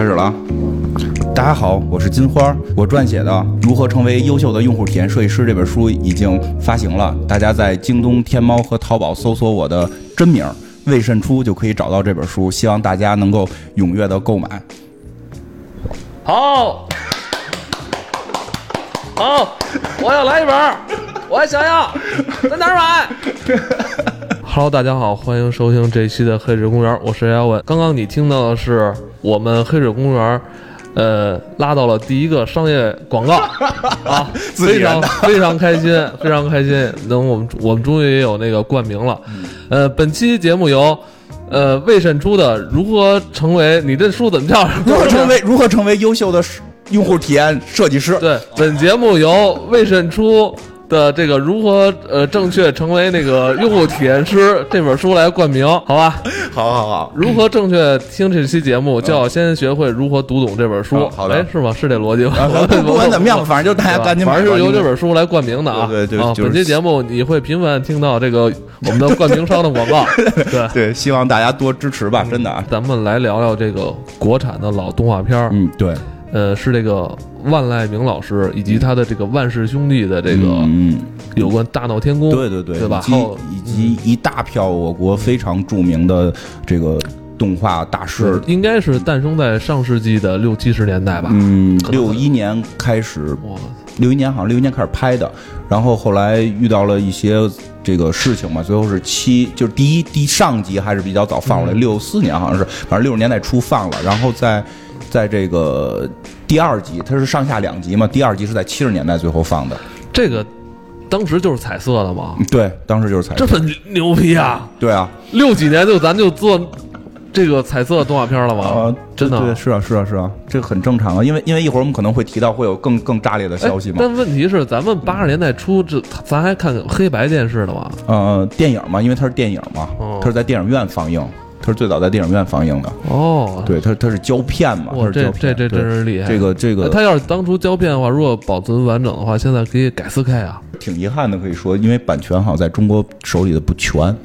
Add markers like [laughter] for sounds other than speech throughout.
开始了。大家好，我是金花。我撰写的《如何成为优秀的用户体验设计师》这本书已经发行了，大家在京东、天猫和淘宝搜索我的真名魏慎初就可以找到这本书。希望大家能够踊跃的购买。好，好，我要来一本，我还想要，在哪儿买？Hello，大家好，欢迎收听这一期的黑水公园，我是姚文。刚刚你听到的是我们黑水公园，呃，拉到了第一个商业广告 [laughs] 啊，非常 [laughs] 非常开心，非常开心，能我们我们终于也有那个冠名了。呃，本期节目由呃魏慎出的《如何成为你这书怎么叫？如何成为如何成为优秀的用户体验设计师？对，本节目由魏慎初的这个如何呃正确成为那个用户体验师这本书来冠名，好吧？好好好，如何正确听这期节目，就要先学会如何读懂这本书。嗯好的哎，是吗？是这逻辑吗？啊不不管怎么样，[laughs] 反正就大家赶紧。反正是由这本书来冠名的啊。啊，对对对就是本期节目你会频繁听到这个我们的冠名商的广告。[laughs] 对，对，希望大家多支持吧，真的啊。咱们来聊聊这个国产的老动画片儿。嗯，对，呃，是这个万籁鸣老师以及他的这个万氏兄弟的这个嗯。有关大闹天宫，对对对，对吧？以及一大票我国非常著名的这个动画大师，应该是诞生在上世纪的六七十年代吧。嗯，六一年开始，哇，六一年好像六一年开始拍的，然后后来遇到了一些这个事情嘛，最后是七，就是第一第上集还是比较早放出来，嗯六四年好像是，反正六十年代初放了，然后在在这个第二集，它是上下两集嘛，第二集是在七十年代最后放的，这个当时就是彩色的嘛，对，当时就是彩色。这么牛逼啊！对啊，六几年就咱就做这个彩色动画片了吗？啊，真的对，是啊，是啊，是啊，这个很正常啊，因为因为一会儿我们可能会提到会有更更炸裂的消息嘛，哎但问题是，咱们八十年代初这咱还看黑白电视的嘛？呃，电影嘛，因为它是电影嘛，哦。它是在电影院放映，它是最早在电影院放映的，哦，对，它它是胶片嘛，它是胶片，这这真是厉害。这个这个它要是当初胶片的话，如果保存完整的话，现在可以改四 K 啊。挺遗憾的，可以说，因为版权好像在中国手里的不全，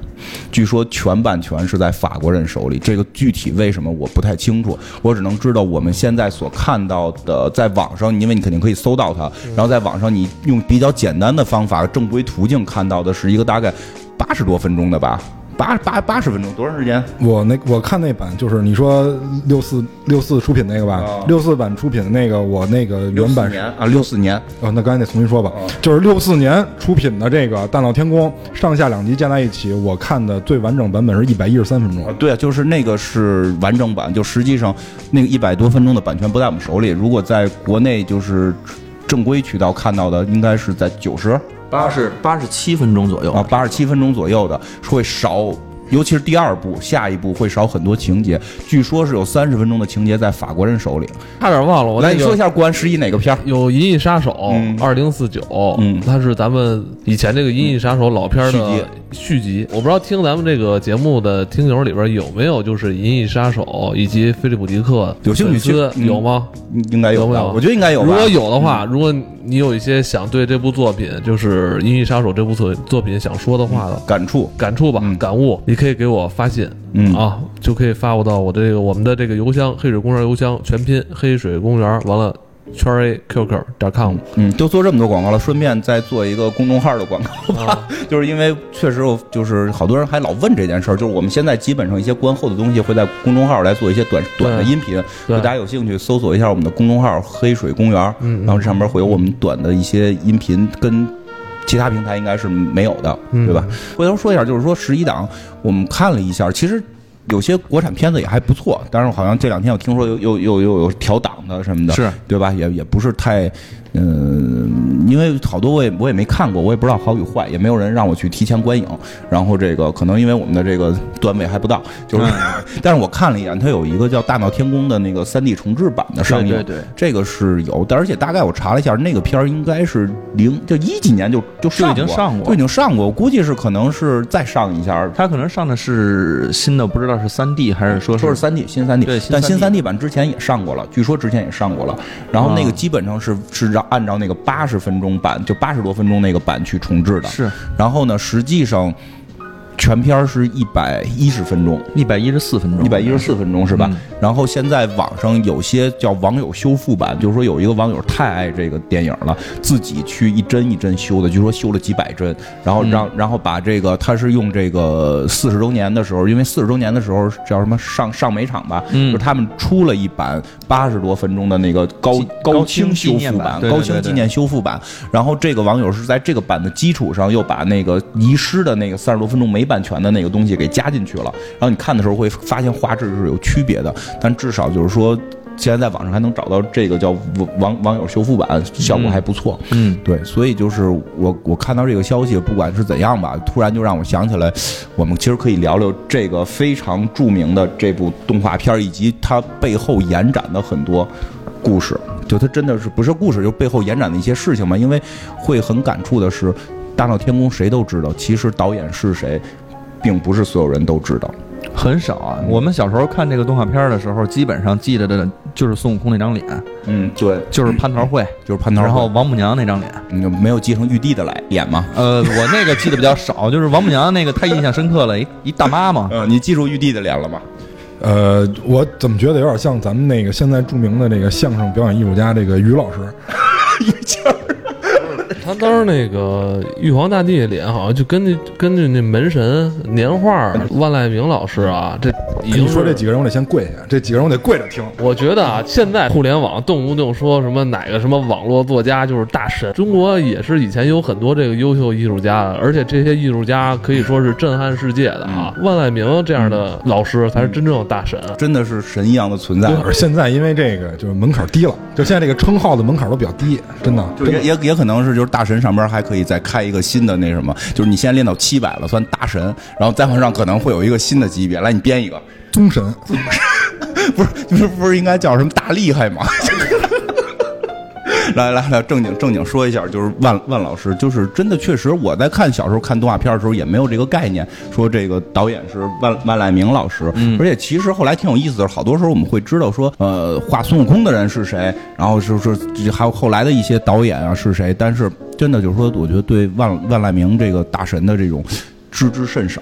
据说全版权是在法国人手里，这个具体为什么我不太清楚，我只能知道我们现在所看到的，在网上，因为你肯定可以搜到它，然后在网上你用比较简单的方法、正规途径看到的是一个大概八十多分钟的吧，八八八十分钟，多长时间？我那我看那版就是你说六四六四出品那个吧啊，六四版出品的那个我那个原版64年啊，六四年，哦，那刚才得重新说吧哦，就是六四年出品的这个《大闹天宫》上下两集加在一起，我看的最完整版本是一百一十三分钟啊，。对啊，就是那个是完整版，就实际上那个一百多分钟的版权不在我们手里。如果在国内就是正规渠道看到的，应该是在九十八十八十七分钟左右啊八十七分钟左右的，会少。尤其是第二部，下一部会少很多情节。据说是有三十分钟的情节在法国人手里。差点忘了，我来，那个你说一下国安十一哪个片儿？有《银翼杀手嗯》二零四九，嗯它是咱们以前这个《银翼杀手》老片儿的续集。我不知道听咱们这个节目的听友里边有没有就是《银翼杀手》以及菲利普迪克有兴趣有吗？应该有我觉得应该有。如果有的话，如果你有一些想对这部作品，就是《银翼杀手》这部作作品想说的话的感触，感触吧、嗯感悟，你可以给我发信，嗯。啊，就可以发我到我这个我们的这个邮箱黑水公园邮箱全拼黑水公园完了圈 a qq 点 com 嗯，都做这么多广告了，顺便再做一个公众号的广告吧。啊，[laughs] 就是因为确实我，就是好多人还老问这件事儿，就是我们现在基本上一些观后的东西会在公众号来做一些短短的音频，对就大家有兴趣搜索一下我们的公众号“黑水公园”，嗯嗯然后这上面会有我们短的一些音频，跟其他平台应该是没有的，嗯对吧？回头说一下，就是说十一档我们看了一下，其实。有些国产片子也还不错，但是好像这两天我听说又又又又有调档的什么的，是对吧？也也不是太，嗯，因为好多我也我也没看过，我也不知道好与坏，也没有人让我去提前观影。然后这个可能因为我们的这个段位还不到，就是，[laughs] 但是我看了一眼，它有一个叫《大闹天宫》的那个三 D 重制版的上映，对对对这个是有，但而且大概我查了一下，那个片儿应该是零就一几年就就上就已经上过就已经上过，我估计是可能是再上一下。他可能上的是新的，不知道是三 D 还是说说是三 D 新三 D，但 3D 新三 D 版之前也上过了，据说之前也上过了。然后那个基本上是是让按照那个八十分钟版，就八十多分钟那个版去重置的。是然后呢，实际上全片儿是一百一十分钟，一百一十四分钟，一百一十四分钟是吧？嗯。然后现在网上有些叫网友修复版，就是说有一个网友太爱这个电影了，自己去一帧一帧修的，据说修了几百帧，然后让、然后把这个他是用这个四十周年的时候，因为四十周年的时候叫什么上上美场吧，嗯。就是他们出了一版八十多分钟的那个高高高清清修复版，高清纪念修复版。然后这个网友是在这个版的基础上，又把那个遗失的那个三十多分钟没版权的那个东西给加进去了。然后你看的时候会发现画质是有区别的，但至少就是说，现在在网上还能找到这个叫网网网友修复版，效果还不错。嗯，对，所以就是我我看到这个消息，不管是怎样吧，突然就让我想起来，我们其实可以聊聊这个非常著名的这部动画片，以及它背后延展的很多故事。就它真的是不是故事，就背后延展的一些事情嘛。因为会很感触的是，《大闹天宫》谁都知道，其实导演是谁，并不是所有人都知道。很少啊。我们小时候看这个动画片儿的时候，基本上记得的就是孙悟空那张脸，嗯，对，就是蟠桃会，就是蟠桃会，然后王母娘那张脸。你没有继承玉帝的来脸吗？呃，我那个记得比较少，就是王母娘那个太印象深刻了，一一大妈嘛。嗯，你记住玉帝的脸了吗？呃，我怎么觉得有点像咱们那个现在著名的这个相声表演艺术家这个于老师？[laughs] [laughs] 他当时那个玉皇大帝的脸，好像就根据根据那门神年画万籁鸣老师啊，这你说这几个人，我得先跪下，这几个人我得跪着听。我觉得啊，现在互联网动不动说什么哪个什么网络作家就是大神，中国也是以前有很多这个优秀艺术家的，而且这些艺术家可以说是震撼世界的啊。万籁鸣这样的老师才是真正的大神。真的是神一样的存在。而现在因为这个就是门槛低了，就现在这个称号的门槛都比较低，真的。就也也也可能是就是大神上边还可以再开一个新的那什么，就是你现在练到七百了算大神，然后再往上可能会有一个新的级别，来你编一个，宗神，[laughs] 不是不是不是应该叫什么大厉害吗？[laughs] [laughs] 来来来，正经正经说一下，就是万万老师，就是真的确实，我在看小时候看动画片的时候也没有这个概念，说这个导演是万万籁鸣老师，而且其实后来挺有意思的，好多时候我们会知道说，呃，画孙悟空的人是谁，然后就是还有后来的一些导演啊是谁，但是真的就是说，我觉得对万万籁鸣这个大神的这种知之甚少。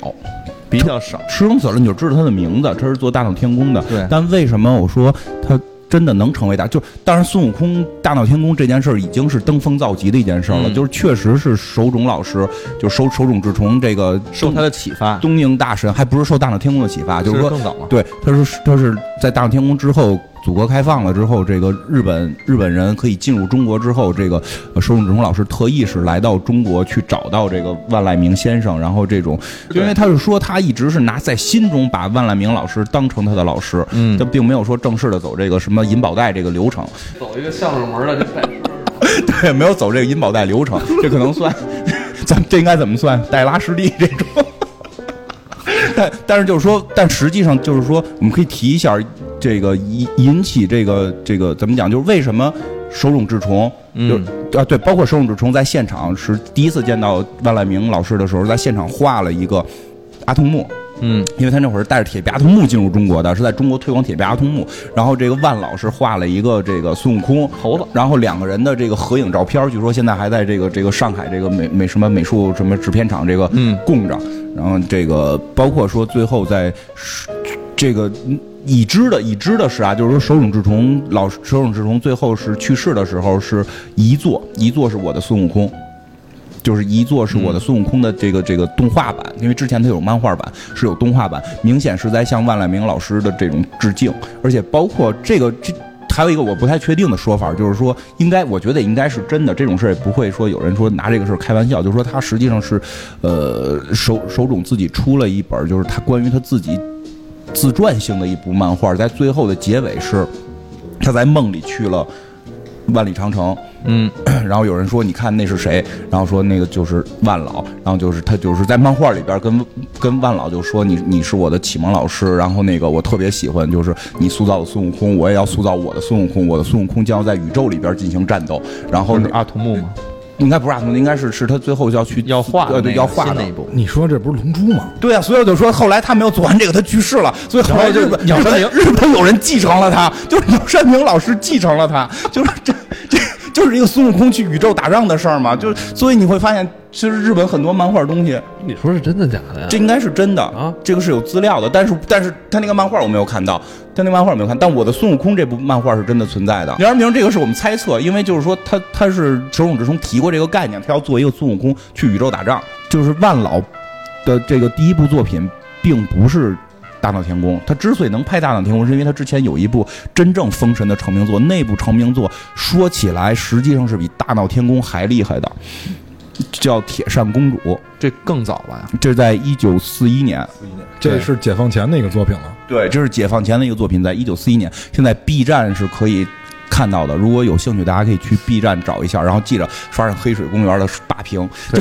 比较少。吃生死了你就知道他的名字，他是做大闹天宫的。对但为什么我说他真的能成为大？就当然孙悟空大闹天宫这件事儿已经是登峰造极的一件事儿了，嗯就是确实是手冢老师，就手手冢治虫这个受他的启发，东瀛大神，还不是受大闹天宫的启发，就是说更早嘛。对，他是他是在大闹天宫之后，祖国开放了之后，这个日本日本人可以进入中国之后，这个呃手冢治虫老师特意是来到中国去找到这个万籁鸣先生，然后这种，就因为他是说他一直是拿在心中把万籁鸣老师当成他的老师，嗯他并没有说正式的走这个什么银宝带这个流程，走一个相声门的这拜师。[laughs] 对，没有走这个银宝带流程，[laughs] 这可能算，[laughs] 咱们这应该怎么算？带拉师弟这种。但但是就是说，但实际上就是说，我们可以提一下这个引引起这个这个怎么讲？就是为什么手冢治虫，就嗯啊对，包括手冢治虫在现场是第一次见到万籁鸣老师的时候，在现场画了一个阿童木，嗯因为他那会儿是带着铁臂阿童木进入中国的，是在中国推广铁臂阿童木。然后这个万老师画了一个这个孙悟空猴子，然后两个人的这个合影照片，据说现在还在这个这个上海这个美美什么美术什么制片厂这个嗯供着。然后这个包括说最后在这个已知的已知的是啊，就是说手冢治虫老手冢治虫最后是去世的时候是遗作，遗作是我的孙悟空。就是遗作是我的孙悟空的这个这个动画版，因为之前它有漫画版，是有动画版，明显是在向万籁鸣老师的这种致敬，而且包括这个这。还有一个我不太确定的说法，就是说，应该我觉得应该是真的，这种事也不会说有人说拿这个事开玩笑，就是说他实际上是，呃，手手冢自己出了一本，就是他关于他自己自传性的一部漫画，在最后的结尾是他在梦里去了万里长城，嗯。[clears throat] 然后有人说你看那是谁，然后说那个就是万老，然后就是他就是在漫画里边跟跟万老就说你你是我的启蒙老师，然后那个我特别喜欢就是你塑造的孙悟空，我也要塑造我的孙悟空，我的孙悟空将要在宇宙里边进行战斗，然后那阿童木嘛，应该不是阿童，应该是是他最后要去要画的呃对要画的那一部。你说这不是龙珠吗？对啊，所以我就说后来他没有做完这个，他去世了，所以后来就是日鸟山明本日本有人继承了他，就是鸟山明老师继承了他，就是这这就是一个孙悟空去宇宙打仗的事儿嘛。就所以你会发现，其实日本很多漫画东西，你说是真的假的呀？这应该是真的啊，这个是有资料的。但是但是他那个漫画我没有看到，他那个漫画我没有看，但我的孙悟空这部漫画是真的存在的。杨而明这个是我们猜测，因为就是说他他是手冢治虫提过这个概念，他要做一个孙悟空去宇宙打仗，就是万老的这个第一部作品并不是。大闹天宫，他之所以能拍大闹天宫，是因为他之前有一部真正封神的成名作，那部成名作说起来实际上是比大闹天宫还厉害的，叫《铁扇公主》，这更早了呀。这是在一九四一年，这是解放前的一个作品了。对，这是解放前的一个作品，在一九四一年，现在 B 站是可以看到的。如果有兴趣，大家可以去 B 站找一下，然后记着刷上黑水公园的大屏。对，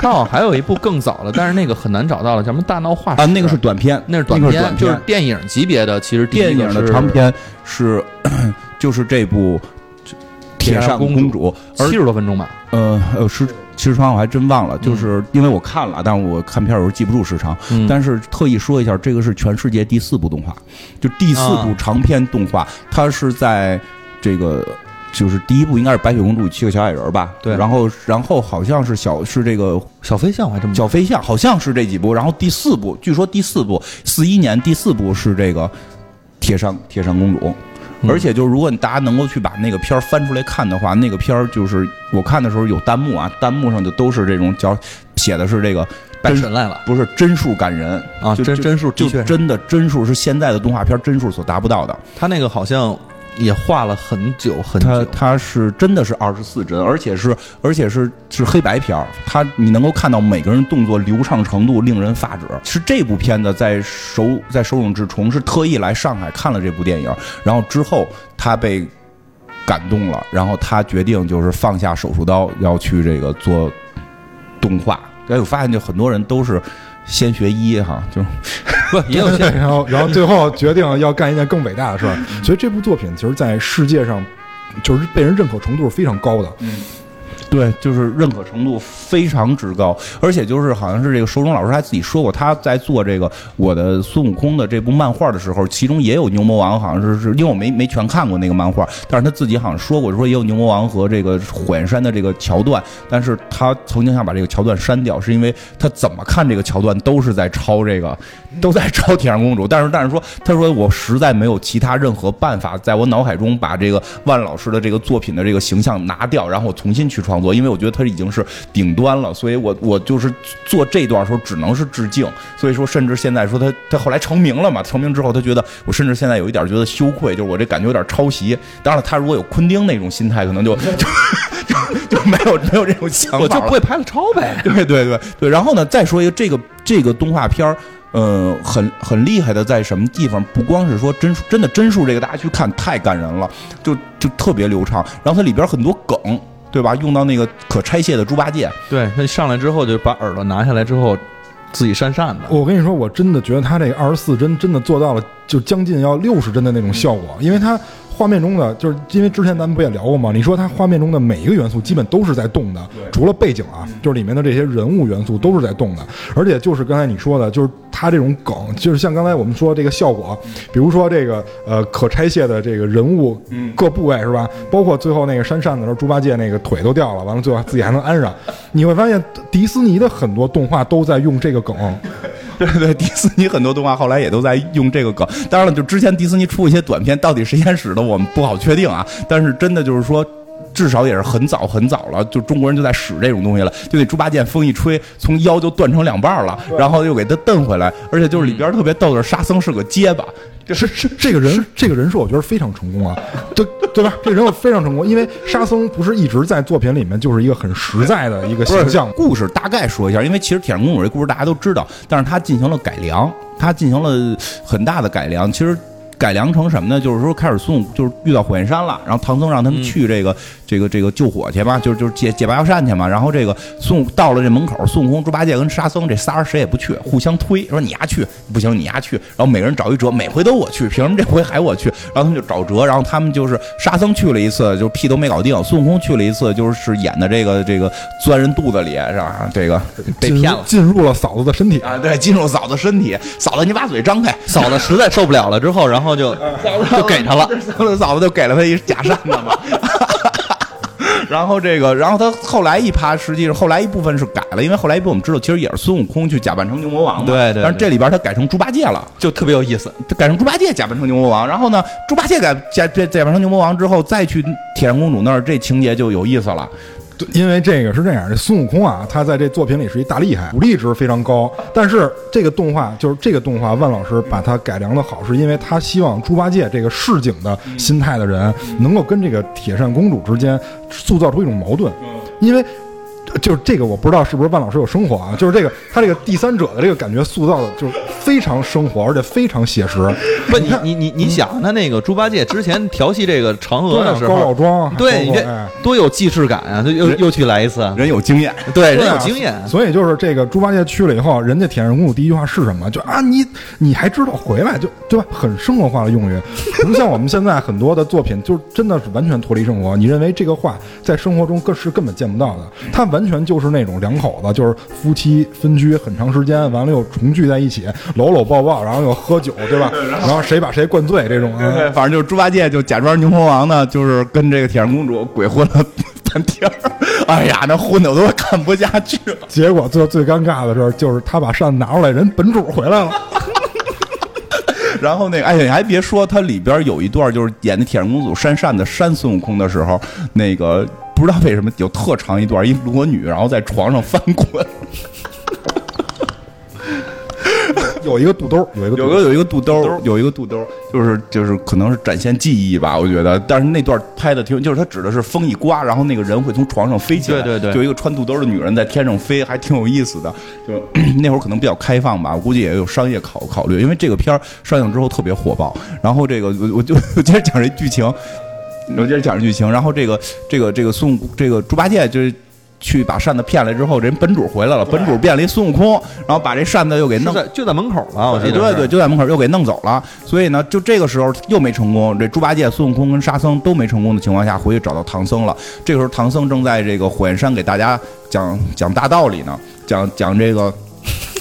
它好像还有一部更早的，但是那个很难找到了，叫什么《大闹画室》啊，那个是短片，那是短片，短就是电影级别的。其实电影的长篇是 [clears throat] 就是这部《铁扇公公主》，而七十多分钟吧。呃呃是时长我还真忘了，就是因为我看了，但是我看片儿有时候记不住时长。嗯但是特意说一下，这个是全世界第四部动画，就第四部啊长篇动画，它是在这个。就是第一部应该是白雪公主与七个小矮人儿吧，对然后然后好像是小是这个小飞象我还这么小飞象，好像是这几部，然后第四部据说第四部四一年第四部是这个铁扇铁扇公主，嗯而且就是如果你大家能够去把那个片儿翻出来看的话，那个片儿就是我看的时候有弹幕啊，弹幕上就都是这种叫写的是这个拜真神来了不是真数感人啊！就就真真数就，真的真数是现在的动画片真数所达不到的。他那个好像也画了很久很久。他他是真的是二十四帧，而且是而且是是黑白片儿，他你能够看到每个人动作流畅程度令人发指。是这部片子在手在手冢治虫是特意来上海看了这部电影，然后之后他被感动了，然后他决定就是放下手术刀，要去这个做动画。哎，我发现就很多人都是先学医哈，就不 [laughs] 也有然后然后最后决定要干一件更伟大的事儿。所以这部作品其实，在世界上就是被人认可程度是非常高的。对，就是认可程度非常之高，而且就是好像是这个手冢老师还自己说过，他在做这个我的孙悟空的这部漫画的时候，其中也有牛魔王，好像是是因为我没没全看过那个漫画，但是他自己好像说过，说也有牛魔王和这个火焰山的这个桥段，但是他曾经想把这个桥段删掉，是因为他怎么看这个桥段都是在抄这个，都在抄铁扇公主，但是但是说他说我实在没有其他任何办法，在我脑海中把这个万老师的这个作品的这个形象拿掉，然后我重新去创作，因为我觉得他已经是顶端了，所以我我就是做这段时候只能是致敬，所以说甚至现在说他他后来成名了嘛，成名之后他觉得我甚至现在有一点觉得羞愧，就是我这感觉有点抄袭。当然了，他如果有昆汀那种心态，可能就就就就没有没有这种想法，我就不会拍了抄呗。对对对对，然后呢，再说一个这个这个动画片儿，呃，很很厉害的在什么地方？不光是说帧数，真的帧数这个大家去看太感人了，就就特别流畅。然后它里边很多梗，对吧？用到那个可拆卸的猪八戒，对，他上来之后就把耳朵拿下来之后，自己扇扇子。我跟你说，我真的觉得他这二十四帧真的做到了，就将近要六十帧的那种效果，因为它画面中的，就是因为之前咱们不也聊过吗？你说它画面中的每一个元素基本都是在动的，除了背景啊，就是里面的这些人物元素都是在动的，而且就是刚才你说的，就是它这种梗，就是像刚才我们说这个效果，比如说这个呃可拆卸的这个人物各部位是吧？包括最后那个扇扇子的时候，猪八戒那个腿都掉了，完了最后自己还能安上，你会发现迪斯尼的很多动画都在用这个梗。[laughs] 对对，迪士尼很多动画后来也都在用这个梗。当然了，就之前迪士尼出一些短片，到底谁先使的，我们不好确定啊。但是真的就是说。至少也是很早很早了，就中国人就在使这种东西了。就那猪八戒风一吹，从腰就断成两半了，然后又给他蹬回来。而且就是里边特别逗的是，沙僧是个结巴，是是这个人，这个人设我觉得非常成功啊，[laughs] 对对吧？这个人设非常成功，因为沙僧不是一直在作品里面就是一个很实在的一个形象。故事大概说一下，因为其实铁扇公主这故事大家都知道，但是他进行了改良，他进行了很大的改良。其实改良成什么呢？就是说开始孙悟就是遇到火焰山了，然后唐僧让他们去这个、这个这个救火去嘛，就是就是解解拔药扇去嘛。然后这个孙悟到了这门口，孙悟空、猪八戒跟沙僧这仨人谁也不去，互相推，说你丫去不行，你丫去。然后每个人找一辙，每回都我去，凭什么这回还我去？然后他们就找辙，然后他们就是沙僧去了一次，就屁都没搞定；孙悟空去了一次，就是演的这个这个钻人肚子里是吧？这个 [laughs] 被骗了。进入了嫂子的身体啊，对，进入嫂子身体，[laughs] 嫂子你把嘴张开，嫂子实在受不了了之后，然后就就给他了。[laughs] 嫂子嫂子就给了他一假扇子嘛。[laughs] 然后这个，然后他后来一趴，实际上后来一部分是改了，因为后来一部分我们知道，其实也是孙悟空去假扮成牛魔王嘛。对对但是这里边他改成猪八戒了。就特别有意思。他改成猪八戒假扮成牛魔王，然后呢，猪八戒改假假假扮成牛魔王之后，再去铁扇公主那儿，这情节就有意思了。对，因为这个是这样，这孙悟空啊，他在这作品里是一大厉害，武力值非常高。但是这个动画就是这个动画，万老师把它改良的好，是因为他希望猪八戒这个市井的心态的人，能够跟这个铁扇公主之间塑造出一种矛盾，因为。就是这个，我不知道是不是万老师有生活啊？就是这个，他这个第三者的这个感觉塑造的，就是非常生活，而且非常写实。不，你你你你想，他那个猪八戒之前调戏这个嫦娥的时候高老，庄，对你这多有既视感啊！他又又去来一次，人有经验，对，人有经验。所以就是这个猪八戒去了以后，人家铁扇公主第一句话是什么？就啊，你你还知道回来，就对吧？很生活化的用语，[laughs] 不像我们现在很多的作品，就真的是完全脱离生活。你认为这个话在生活中更是根本见不到的，他完全就是那种两口子，就是夫妻分居很长时间，完了又重聚在一起，搂搂抱抱，然后又喝酒，对吧？[laughs] 然后谁把谁灌醉这种啊。对，反正就是猪八戒就假装牛魔王呢，就是跟这个铁扇公主鬼混了半天儿。哎呀，那混的我都看不下去了。结果最最尴尬的事儿就是他把扇子拿出来，人本主回来了。[laughs] [laughs] 然后那个，哎，你还别说，它里边有一段就是演那铁扇公主扇扇子扇孙悟空的时候，那个不知道为什么有特长一段，一裸女然后在床上翻滚，[laughs] 有一个肚兜，有一个肚兜有个有一个肚兜，有一个肚兜，就是就是可能是展现记忆吧，我觉得。但是那段拍的挺，就是他指的是风一刮，然后那个人会从床上飞起来，对对对就一个穿肚兜的女人在天上飞，还挺有意思的。就那会儿可能比较开放吧，我估计也有商业考考虑，因为这个片儿上映之后特别火爆。然后这个我我就我接着讲这剧情，我接着讲这剧情。然后这个这个这个孙悟这个猪八戒就是。去把扇子骗来之后，人本主回来了，本主变了一孙悟空，然后把这扇子又给弄在就在门口了，我记得对对，就在门口又给弄走了。所以呢，就这个时候又没成功。这猪八戒、孙悟空跟沙僧都没成功的情况下，回去找到唐僧了。这个时候，唐僧正在这个火焰山给大家讲讲大道理呢，讲讲这个，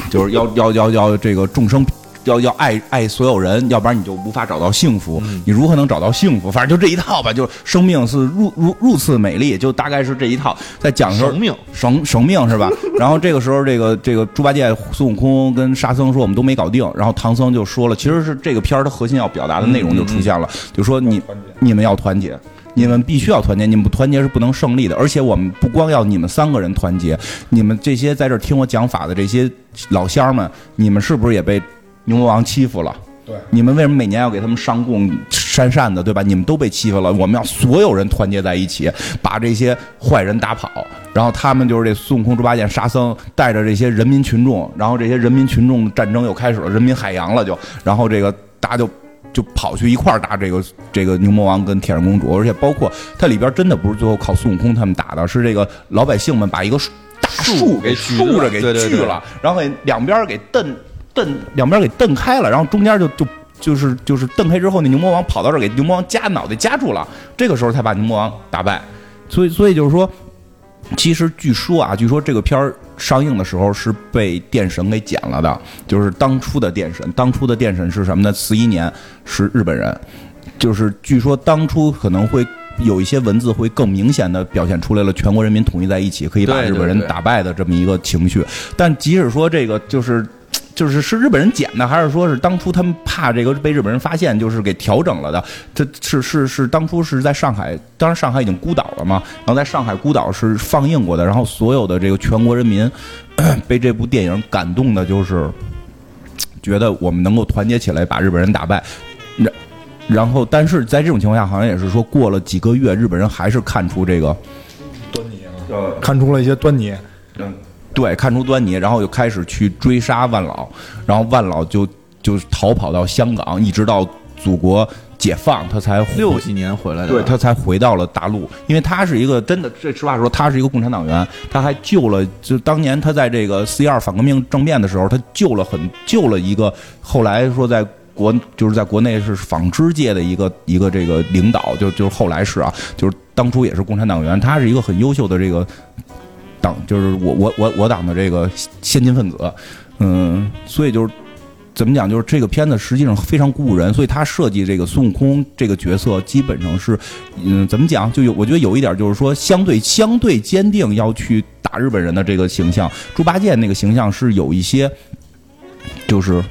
就是要要要要这个众生。要要爱爱所有人，要不然你就无法找到幸福。你如何能找到幸福？反正就这一套吧。就是生命是如如如此美丽，就大概是这一套。在讲的时候，生命生生命是吧？[laughs] 然后这个时候，这个这个猪八戒、孙悟空跟沙僧说我们都没搞定，然后唐僧就说了，其实是这个片儿它核心要表达的内容就出现了，就说你你们要团结。你们必须要团结，你们不团结是不能胜利的。而且我们不光要你们三个人团结，你们这些在这儿听我讲法的这些老乡们，你们是不是也被牛魔王欺负了？对你们为什么每年要给他们上供扇扇子，对吧？你们都被欺负了，我们要所有人团结在一起，把这些坏人打跑。然后他们就是这孙悟空、猪八戒、沙僧，带着这些人民群众，然后这些人民群众战争又开始了，人民海洋了就，然后这个大家就。就跑去一块儿打这个这个牛魔王跟铁扇公主，而且包括它里边真的不是最后靠孙悟空他们打的，是这个老百姓们把一个树大树给锯竖着给锯了，然后给两边给蹬蹬两边给蹬开了，然后中间就就就是就是蹬开之后，那牛魔王跑到这儿给牛魔王夹脑袋夹住了，这个时候才把牛魔王打败。所以所以就是说，其实据说啊，据说这个片儿上映的时候是被电神给剪了的，就是当初的电神，当初的电神是什么呢？四一年是日本人，就是据说当初可能会。有一些文字会更明显的表现出来了，全国人民统一在一起，可以把日本人打败的这么一个情绪。但即使说这个就是就是是日本人剪的，还是说是当初他们怕这个被日本人发现，就是给调整了的？这是是是当初是在上海，当然上海已经孤岛了嘛，然后在上海孤岛是放映过的，然后所有的这个全国人民 [clears throat] 被这部电影感动的，就是觉得我们能够团结起来把日本人打败。然然后，但是在这种情况下，好像也是说过了几个月，日本人还是看出这个端倪啊，看出了一些端倪。嗯，对，看出端倪，然后又开始去追杀万老，然后万老就就逃跑到香港，一直到祖国解放，他才六几年回来的，对他才回到了大陆，因为他是一个真的，这实话说，他是一个共产党员，他还救了，就当年他在这个四一二反革命政变的时候，他救了很救了一个，后来说在。国就是在国内是纺织界的一个一个这个领导，就就是后来是啊，就是当初也是共产党员，他是一个很优秀的这个就是我我我我党的这个先进分子，嗯，所以就是怎么讲？就是这个片子实际上非常鼓舞人，所以他设计这个孙悟空这个角色，基本上是，嗯，怎么讲？就有我觉得有一点就是说，相对相对坚定要去打日本人的这个形象。猪八戒那个形象是有一些，就是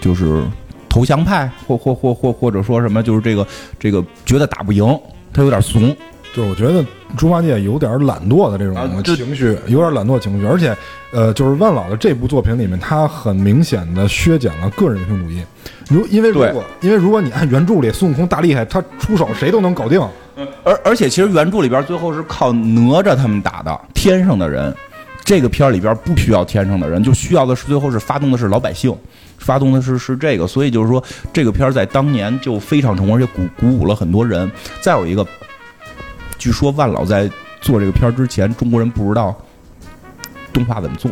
就是投降派，或或或或或者说什么，就是这个这个觉得打不赢，他有点怂。就是我觉得猪八戒有点懒惰的这啊种情绪，有点懒惰情绪，而且，呃，就是万老的这部作品里面，他很明显的削减了个人英雄主义。如因为如果因为如果你按原著里孙悟空大厉害，他出手谁都能搞定，而而且其实原著里边最后是靠哪吒他们打的天上的人，这个片儿里边不需要天上的人，就需要的是最后是发动的是老百姓，发动的是是这个，所以就是说这个片儿在当年就非常成功，而且鼓鼓舞了很多人。再有一个，据说万老在做这个片儿之前，中国人不知道动画怎么做。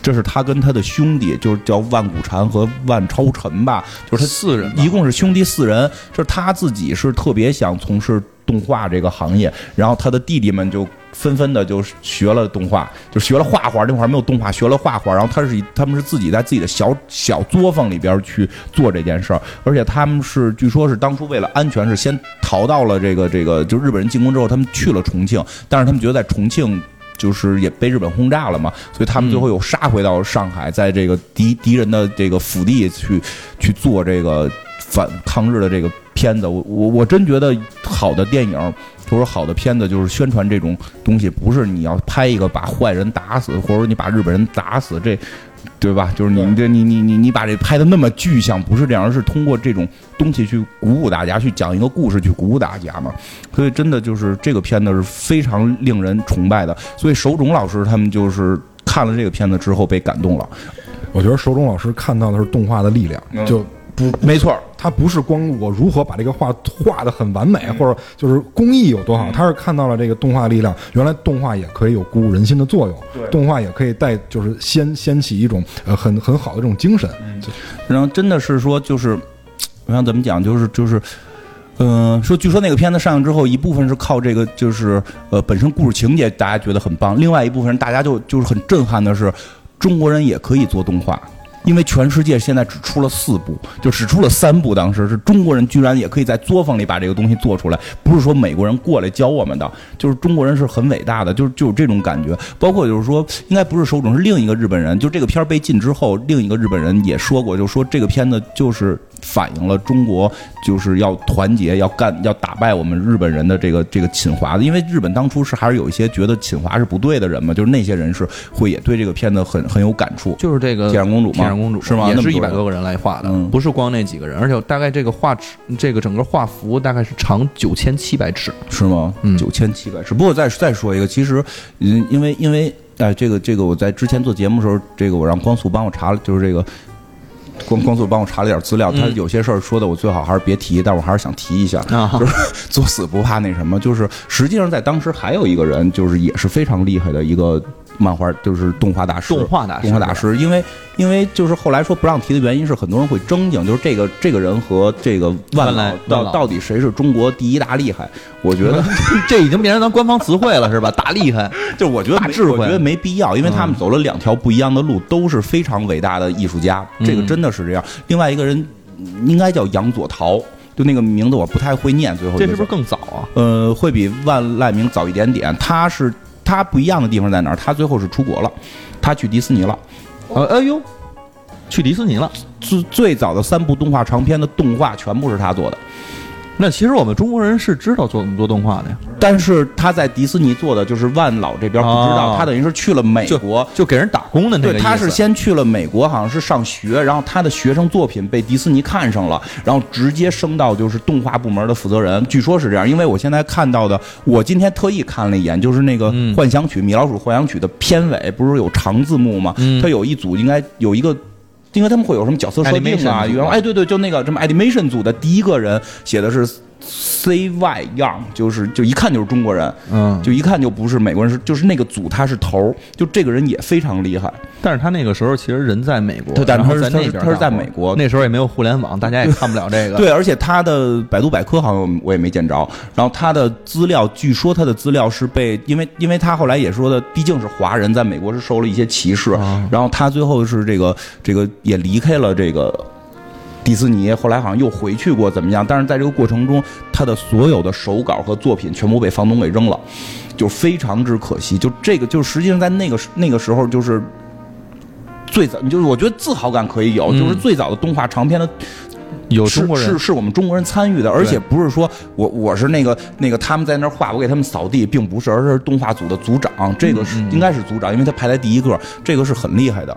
这是他跟他的兄弟，就是叫万古禅和万超尘吧，就是他四人一共是兄弟四人，就是他自己是特别想从事动画这个行业，然后他的弟弟们就纷纷的就学了动画，就学了画画，那会儿没有动画，学了画画，然后他是他们是自己在自己的小小作坊里边去做这件事儿，而且他们是据说是当初为了安全是先逃到了这个这个，就日本人进攻之后，他们去了重庆，但是他们觉得在重庆。就是也被日本轰炸了嘛，所以他们最后又杀回到上海，在这个敌敌人的这个腹地去去做这个反抗日的这个片子。我我我真觉得好的电影或者说好的片子就是宣传这种东西，不是你要拍一个把坏人打死，或者说你把日本人打死，这对吧？就是你这你你你你把这拍的那么具象，不是这样，而是通过这种东西去鼓舞大家，去讲一个故事，去鼓舞大家嘛。所以真的就是这个片子是非常令人崇拜的。所以手冢老师他们就是看了这个片子之后被感动了。我觉得手冢老师看到的是动画的力量，嗯就不没错，他不是光我如何把这个画画的很完美，或者就是工艺有多好，他是看到了这个动画力量，原来动画也可以有鼓舞人心的作用，动画也可以带就是掀掀起一种呃很很好的这种精神，就然后真的是说，就是我想怎么讲，就是就是。嗯，说据说那个片子上映之后，一部分是靠这个，就是呃本身故事情节大家觉得很棒，另外一部分人大家就就是很震撼的是，中国人也可以做动画，因为全世界现在只出了四部，就只出了三部，当时是中国人居然也可以在作坊里把这个东西做出来，不是说美国人过来教我们的，就是中国人是很伟大的，就是就有这种感觉。包括就是说，应该不是手冢，是另一个日本人，就这个片儿被禁之后，另一个日本人也说过，就说这个片子就是反映了中国就是要团结，要干，要打败我们日本人的这个这个侵华的，因为日本当初是还是有一些觉得侵华是不对的人嘛，就是那些人是会也对这个片子很很有感触。就是这个铁扇公主吗铁扇公主是吗也是一百多个人来画的，嗯不是光那几个人，而且大概这个画尺，这个整个画幅大概是长九千七百尺，是吗？嗯九千七百尺。不过再再说一个，其实，嗯，因为因为哎，这个这个我在之前做节目的时候，这个我让光速帮我查了，就是这个。光光速帮我查了点资料，他嗯。有些事儿说的我最好还是别提，但我还是想提一下，啊就是作死不怕那什么，就是实际上在当时还有一个人，就是也是非常厉害的一个漫画，就是动画大师，动画大师动画大师，因为因为就是后来说不让提的原因是很多人会争竞，就是这个这个人和这个万万来老到到底谁是中国第一大厉害？我觉得 [laughs] 这已经变成咱官方词汇了，是吧？大厉害，[laughs] 就我觉得大智慧我觉得没必要，因为他们走了两条不一样的路，都是非常伟大的艺术家，这个嗯真的是这样。另外一个人应该叫杨佐陶，就那个名字我不太会念，最后这是不是更早啊？呃，会比万籁鸣早一点点。他是他不一样的地方在哪儿？他最后是出国了，他去迪士尼了。呃，哎呦，去迪士尼了。最最早的三部动画长片的动画全部是他做的，那其实我们中国人是知道做做动画的呀，但是他在迪士尼做的就是万老这边不知道，哦他等于是去了美国。就给人打工的那个对，意思。他是先去了美国，好像是上学，然后他的学生作品被迪士尼看上了，然后直接升到就是动画部门的负责人，据说是这样。因为我现在看到的，我今天特意看了一眼，就是那个嗯《幻想曲》米老鼠幻想曲的片尾，不是有长字幕吗？嗯它有一组应该有一个。因为他们会有什么角色设定啊？组原来哎，对对，就那个什么 animation 组的第一个人写的是 CY Young，就是就一看就是中国人，嗯，就一看就不是美国人，是就是那个组他是头儿，就这个人也非常厉害。但是他那个时候其实人在美国，对但是他是在那边他是在美国那时候也没有互联网，大家也看不了这个。[laughs] 对，而且他的百度百科好像我也没见着，然后他的资料，据说他的资料是被，因为因为他后来也说的，毕竟是华人，在美国是受了一些歧视，啊然后他最后是这个这个也离开了这个。迪士尼后来好像又回去过，怎么样？但是在这个过程中，他的所有的手稿和作品全部被房东给扔了，就非常之可惜。就这个，就实际上在那个那个时候，就是最早，就是我觉得自豪感可以有，嗯就是最早的动画长片的是有中国人是是我们中国人参与的，而且不是说我我是那个那个他们在那儿画，我给他们扫地，并不是，而是动画组的组长，这个是、应该是组长，因为他排在第一个，这个是很厉害的。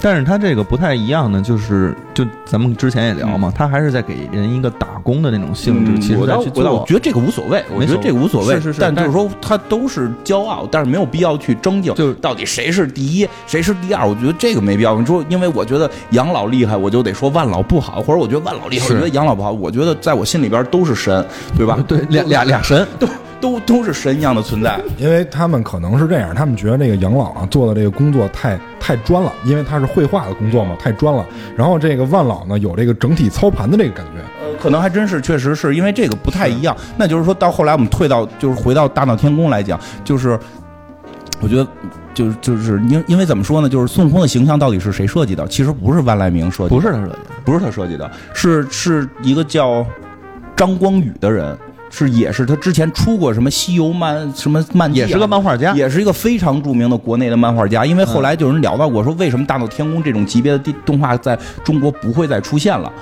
但是他这个不太一样呢，就是就咱们之前也聊嘛，他还是在给人一个打工的那种性质，嗯其实在去我。觉得这个无所谓，我觉得这个无所谓，是是是但就是说他都是骄傲，但是没有必要去争竞，就是到底谁是第一，谁是第二，我觉得这个没必要。你说，因为我觉得养老厉害，我就得说万老不好，或者我觉得万老厉害，我觉得养老不好，我觉得在我心里边都是神，对吧？[laughs] 对，俩俩俩神，[laughs] 都都都是神一样的存在。因为他们可能是这样，他们觉得这个杨老啊做的这个工作太太专了，因为他是绘画的工作嘛，太专了。然后这个万老呢有这个整体操盘的这个感觉，呃，可能还真是，确实是因为这个不太一样。那就是说到后来，我们退到就是回到大闹天宫来讲，就是我觉得就是就是因因为怎么说呢，就是孙悟空的形象到底是谁设计的？其实不是万籁鸣设计的，不是他设计的。不是他设计的，是是一个叫张光宇的人。是，也是他之前出过什么《西游漫》什么漫啊、也是个漫画家，也是一个非常著名的国内的漫画家。因为后来就有人聊到过，说为什么《大闹天宫》这种级别的地动画在中国不会再出现了。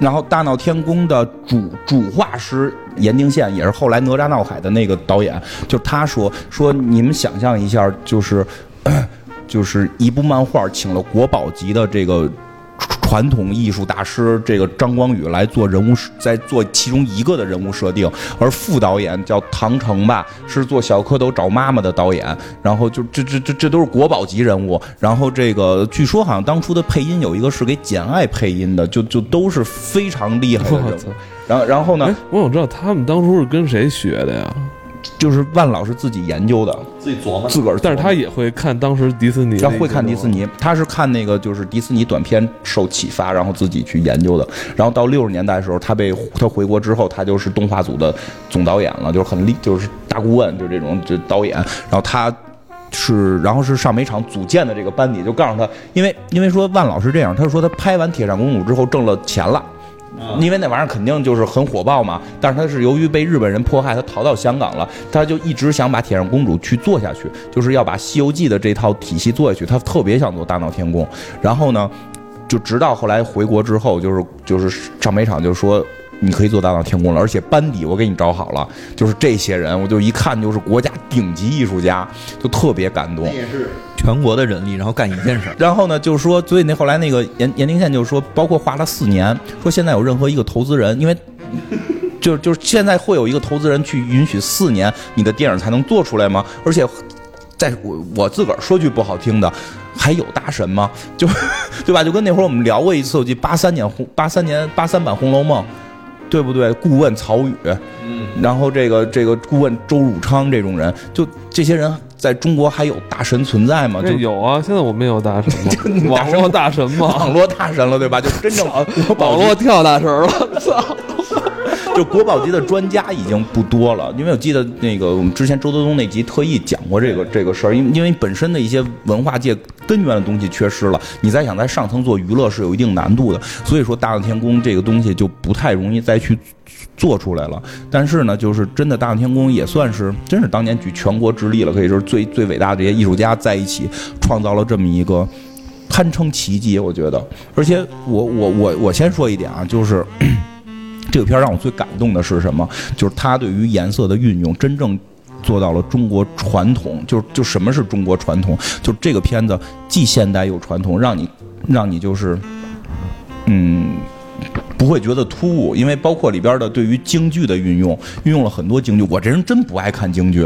然后《大闹天宫》的主主画师严定宪也是后来《哪吒闹海》的那个导演，就他说说你们想象一下，就是 [coughs] 就是一部漫画请了国宝级的这个。传统艺术大师这个张光宇来做人物，在做其中一个的人物设定，而副导演叫唐城吧，是做小蝌蚪找妈妈的导演。然后就这这这这都是国宝级人物。然后这个据说好像当初的配音有一个是给《简爱》配音的，就就都是非常厉害的人物。然后然后呢哎，，我想知道他们当初是跟谁学的呀？就是万老师自己研究的，自己琢磨自个儿，但是他也会看当时迪士尼他会看迪士尼，他是看那个就是迪士尼短片受启发，然后自己去研究的。然后到六十年代的时候，他被他回国之后，他就是动画组的总导演了，就是很厉，就是大顾问，就这种就导演。然后他。是，然后是上美厂组建的这个班底，就告诉他，因为因为说万老师这样，他说他拍完《铁扇公主》之后挣了钱了，因为那玩意儿肯定就是很火爆嘛。但是他是由于被日本人迫害，他逃到香港了，他就一直想把《铁扇公主》去做下去，就是要把《西游记》的这套体系做下去。他特别想做《大闹天宫》，然后呢，就直到后来回国之后，就是就是上煤厂就说。你可以做大闹天宫了，而且班底我给你找好了，就是这些人，我就一看就是国家顶级艺术家，就特别感动。也是全国的人力，然后干一件事儿。然后呢，就是说，所以那后来那个严严定宪就是说，包括花了四年，说现在有任何一个投资人，因为就就是现在会有一个投资人去允许四年你的电影才能做出来吗？而且，在我我自个儿说句不好听的，还有大神吗？就 [laughs] 对吧？就跟那会儿我们聊过一次，我记八三年红八三年八三版《红楼梦》。对不对？顾问曹禺，嗯，然后这个这个顾问周汝昌这种人，就这些人在中国还有大神存在吗？就有啊，现在我们也有大神你嘛，[laughs] 大神网络大神吗，网络大神了，对吧？就真正网络跳大神了，操！[laughs] 就国宝级的专家已经不多了，因为我记得那个我们之前周德东那集特意讲过这个这个事儿，因为因为本身的一些文化界根源的东西缺失了，你再想在上层做娱乐是有一定难度的，所以说大闹天宫这个东西就不太容易再去做出来了。但是呢，就是真的大闹天宫也算是真是当年举全国之力了，可以说是最最伟大的这些艺术家在一起创造了这么一个。堪称奇迹，我觉得。而且我我我我先说一点啊，就是 [coughs] 这个片儿让我最感动的是什么？就是它对于颜色的运用，真正做到了中国传统。就就什么是中国传统？就这个片子既现代又传统，让你让你就是嗯。不会觉得突兀，因为包括里边的对于京剧的运用，运用了很多京剧。我这人真不爱看京剧，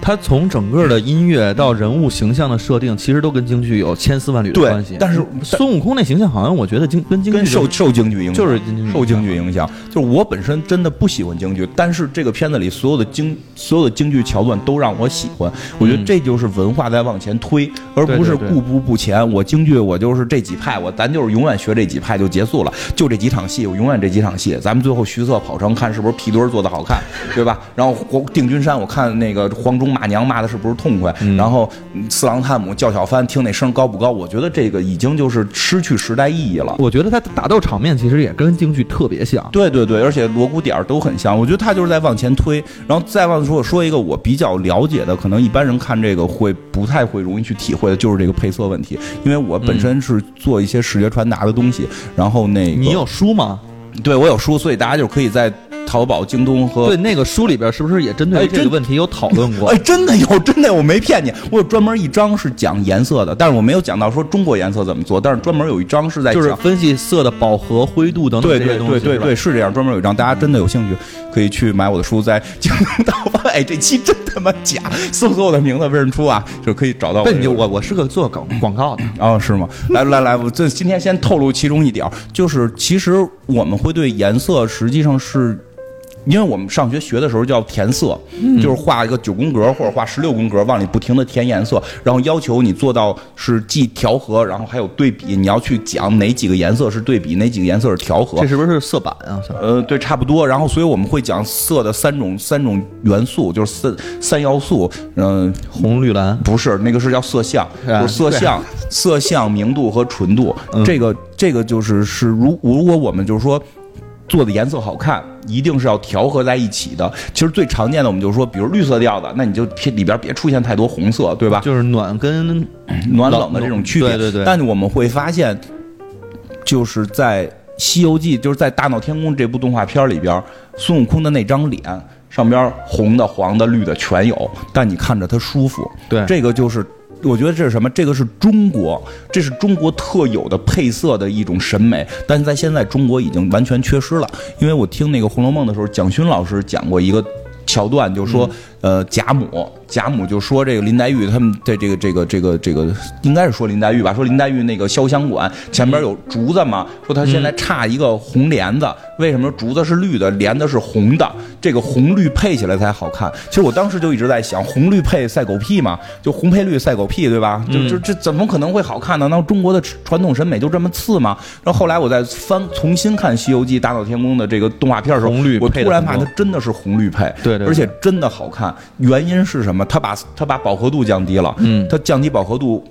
它从整个的音乐到人物形象的设定，其实都跟京剧有千丝万缕的关系。但是孙悟空那形象好像我觉得京跟京剧跟受受京剧影响，就是京剧受京剧影响。就是我本身真的不喜欢京剧，但是这个片子里所有的京所有的京剧桥段都让我喜欢。我觉得嗯这就是文化在往前推，而不是固步不前。我京剧我就是这几派，我咱就是永远学这几派就结束了，就这几场戏，我永远这几场戏。咱们最后徐策跑城看是不是皮墩儿做的好看，对吧？然后黄定军山我看那个黄忠骂娘骂的是不是痛快？嗯然后嗯四郎探母叫小帆听那声高不高？我觉得这个已经就是失去时代意义了。我觉得他打斗场面其实也跟京剧特别像。对对对，而且锣鼓点儿都很像，我觉得他就是在往前推。然后再往说，我说一个我比较了解的，可能一般人看这个会不太会容易去体会的，就是这个配色问题。因为我本身是做一些视觉传达的东西，然后那个你有书吗？对我有书，所以大家就可以在淘宝、京东和对，那个书里边是不是也针对这个问题有讨论过 [laughs] 哎，？真的有，[laughs] 真的，我没骗你，我有专门一章是讲颜色的，但是我没有讲到说中国颜色怎么做，但是专门有一章是在就是分析色的饱和、灰度等等对这些东西。对对对对，是这样，专门有一张，大家真的有兴趣可以去买我的书，在京东淘宝。[laughs] 哎，这期真他妈假，搜索我的名字为什么出啊？就可以找到我。你我我是个做广广告的，哦，是吗？来来来，我这今天先透露其中一点，就是其实我们会对颜色实际上是。因为我们上学学的时候叫填色，就是画一个九宫格或者画十六宫格，往里不停的填颜色，然后要求你做到是既调和，然后还有对比，你要去讲哪几个颜色是对比，哪几个颜色是调和这。是不是色板啊？呃，对，差不多。然后，所以我们会讲色的三种三种元素，就是三三要素。嗯、红绿蓝，不是，那个是叫色相，是吧就是色相、[laughs] 色相、明度和纯度。嗯这个这个就是是如如果我们就是说。做的颜色好看，一定是要调和在一起的。其实最常见的，我们就是说，比如绿色调的，那你就偏里边别出现太多红色，对吧？就是暖跟暖冷的这种区别。对对对但我们会发现，就是在《西游记》，就是在《大闹天宫》这部动画片里边，孙悟空的那张脸上边红的、黄的、绿的全有，但你看着他舒服。对这个就是。我觉得这是什么？这个是中国，这是中国特有的配色的一种审美，但是在现在中国已经完全缺失了。因为我听那个《红楼梦》的时候，蒋勋老师讲过一个桥段，就说，呃，贾母，贾母就说这个林黛玉他们的这个这个这个这个，应该是说林黛玉吧，说林黛玉那个潇湘馆前边有竹子嘛，说她现在差一个红帘子，为什么竹子是绿的，帘子是红的？这个红绿配起来才好看。其实我当时就一直在想，红绿配赛狗屁嘛，就红配绿赛狗屁，对吧？就就这怎么可能会好看呢？那中国的传统审美就这么次吗？然后后来我在翻重新看《西游记》大闹天宫的这个动画片的时候，红绿我突然发现它真的是红绿配，对对对而且真的好看。原因是什么？它把它把饱和度降低了，嗯它降低饱和度，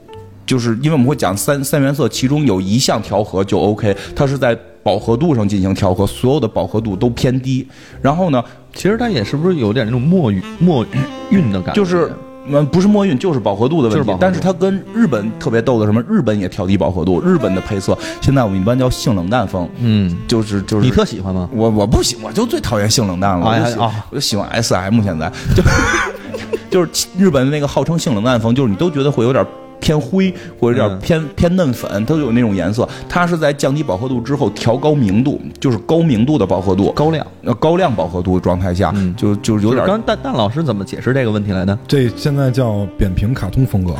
就是因为我们会讲三三原色，其中有一项调和就 OK，它是在饱和度上进行调和，所有的饱和度都偏低。然后呢，其实它也是不是有点那种墨韵墨韵的感觉？就是。嗯，不是墨韵，就是饱和度的问题但是它跟日本特别逗的什么？日本也调低饱和度，日本的配色现在我们一般叫性冷淡风，嗯，就是就是你特喜欢吗？我我不喜，我就最讨厌性冷淡了。我就喜哎啊我就喜欢 S M，现在 [laughs] 就 [laughs] 就是日本的那个号称性冷淡风，就是你都觉得会有点偏灰或者有点嗯偏、偏嫩粉，都有那种颜色。它是在降低饱和度之后调高明度，就是高明度的饱和度，高亮，呃高亮饱和度的状态下，嗯就就有就是点刚蛋蛋老师怎么解释这个问题来的？这现在叫扁平卡通风格，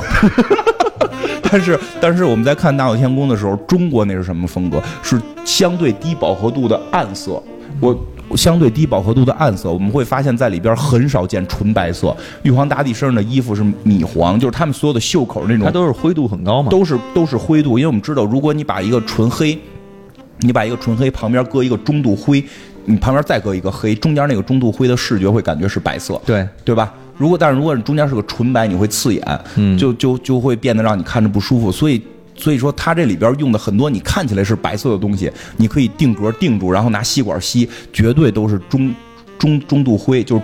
[laughs] 但是，但是我们在看《大闹天宫》的时候，中国那是什么风格？是相对低饱和度的暗色。我相对低饱和度的暗色，我们会发现在里边很少见纯白色。玉皇大帝身上的衣服是米黄，就是他们所有的袖口那种它都是灰度很高嘛？都是都是灰度，因为我们知道，如果你把一个纯黑，你把一个纯黑旁边搁一个中度灰，你旁边再搁一个黑，中间那个中度灰的视觉会感觉是白色。对，对吧？如果但是如果你中间是个纯白，你会刺眼，嗯就就就会变得让你看着不舒服。所以所以说，它这里边用的很多你看起来是白色的东西，你可以定格定住，然后拿吸管吸，绝对都是中中中度灰，就是。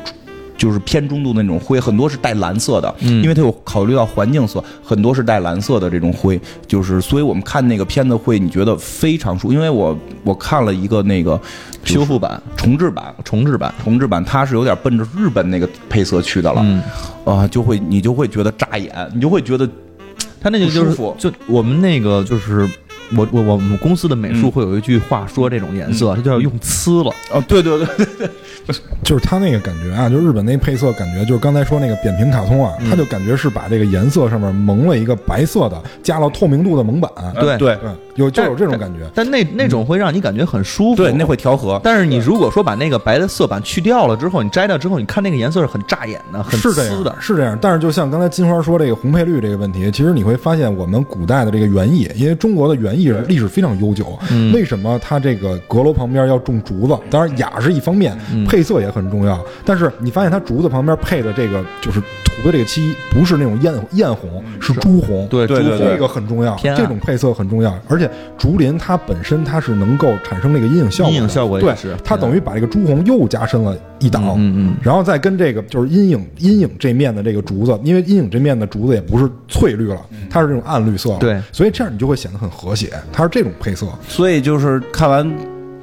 就是偏中度的那种灰，很多是带蓝色的，嗯。因为它有考虑到环境色，很多是带蓝色的这种灰，就是所以我们看那个片子会你觉得非常舒服，因为我我看了一个那个修复版、重制版，重制版，重制版它是有点奔着日本那个配色去的了，嗯，啊，就会你就会觉得扎眼，你就会觉得它那个就是就我们那个就是我我我们公司的美术嗯。会有一句话说这种颜色，它叫用呲了。哦，对对对对对，[laughs] 就是它那个感觉啊，就日本那配色感觉，就是刚才说那个扁平卡通啊，它就感觉是把这个颜色上面蒙了一个白色的，加了透明度的蒙版，对对对，有就有这种感觉。但那那种会让你感觉很舒服。对，那会调和。但是你如果说把那个白的色板去掉了之后，你摘掉之后，你看那个颜色是很扎眼的，很是这样呲的。是这样。但是就像刚才金花说这个红配绿这个问题，其实你会发现我们古代的这个园艺，因为中国的园艺历史非常悠久，嗯为什么它这个阁楼旁边要种竹子？当然雅是一方面，嗯配色也很重要。但是你发现它竹子旁边配的这个就是涂的这个漆，不是那种艳艳红，是朱红。对朱红对对对这个很重要，这种配色很重要，而且竹林它本身它是能够产生那个阴影效果的，阴影效果也对是，它等于把这个朱红又加深了一档，嗯嗯然后再跟这个就是阴影阴影这面的这个竹子，因为阴影这面的竹子也不是翠绿了，它是这种暗绿色，对所以这样你就会显得很和谐，它是这种配色。所以就是看完《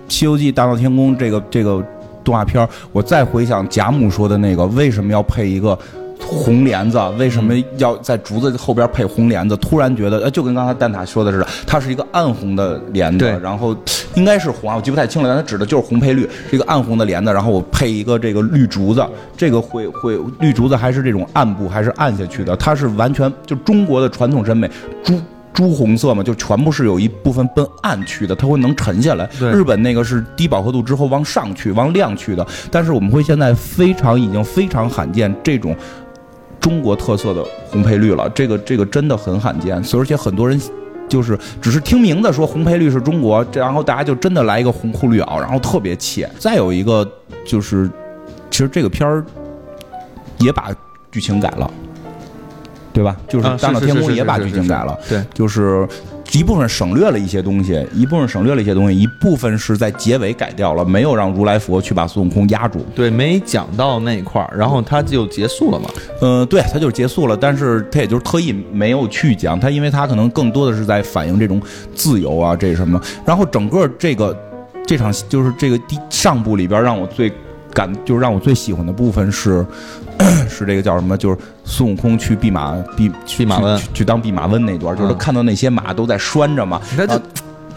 西游记》《大闹天宫》这个这个动画片儿，我再回想贾母说的那个为什么要配一个。红帘子为什么要在竹子后边配红帘子？突然觉得，呃，就跟刚才蛋挞说的似的，它是一个暗红的帘子，然后应该是红啊，我记不太清了，但它指的就是红配绿，是一个暗红的帘子，然后我配一个这个绿竹子，这个会会绿竹子还是这种暗部还是暗下去的？它是完全就中国的传统审美，朱朱红色嘛，就全部是有一部分奔暗去的，它会能沉下来。日本那个是低饱和度之后往上去、往亮去的，但是我们会现在非常已经非常罕见这种中国特色的红配绿了，这个这个真的很罕见，所以而且很多人。就是只是听名字说红配绿是中国，这然后大家就真的来一个红裤绿袄，然后特别切。再有一个就是，其实这个片儿也把剧情改了，对吧？就是啊《大闹天宫》也把剧情改了，对，就是一部分省略了一些东西，一部分省略了一些东西，一部分是在结尾改掉了，没有让如来佛去把孙悟空压住。对，没讲到那一块儿，然后他就结束了嘛。呃，对，他就是结束了，但是他也就是特意没有去讲，他因为他可能更多的是在反映这种自由啊，这什么。然后整个这个这场就是这个第上部里边让我最感就是让我最喜欢的部分是 [clears throat] 是这个叫什么？就是孙悟空去弼马弼弼马温去当弼马温那段，就是看到那些马都在拴着嘛，那就啊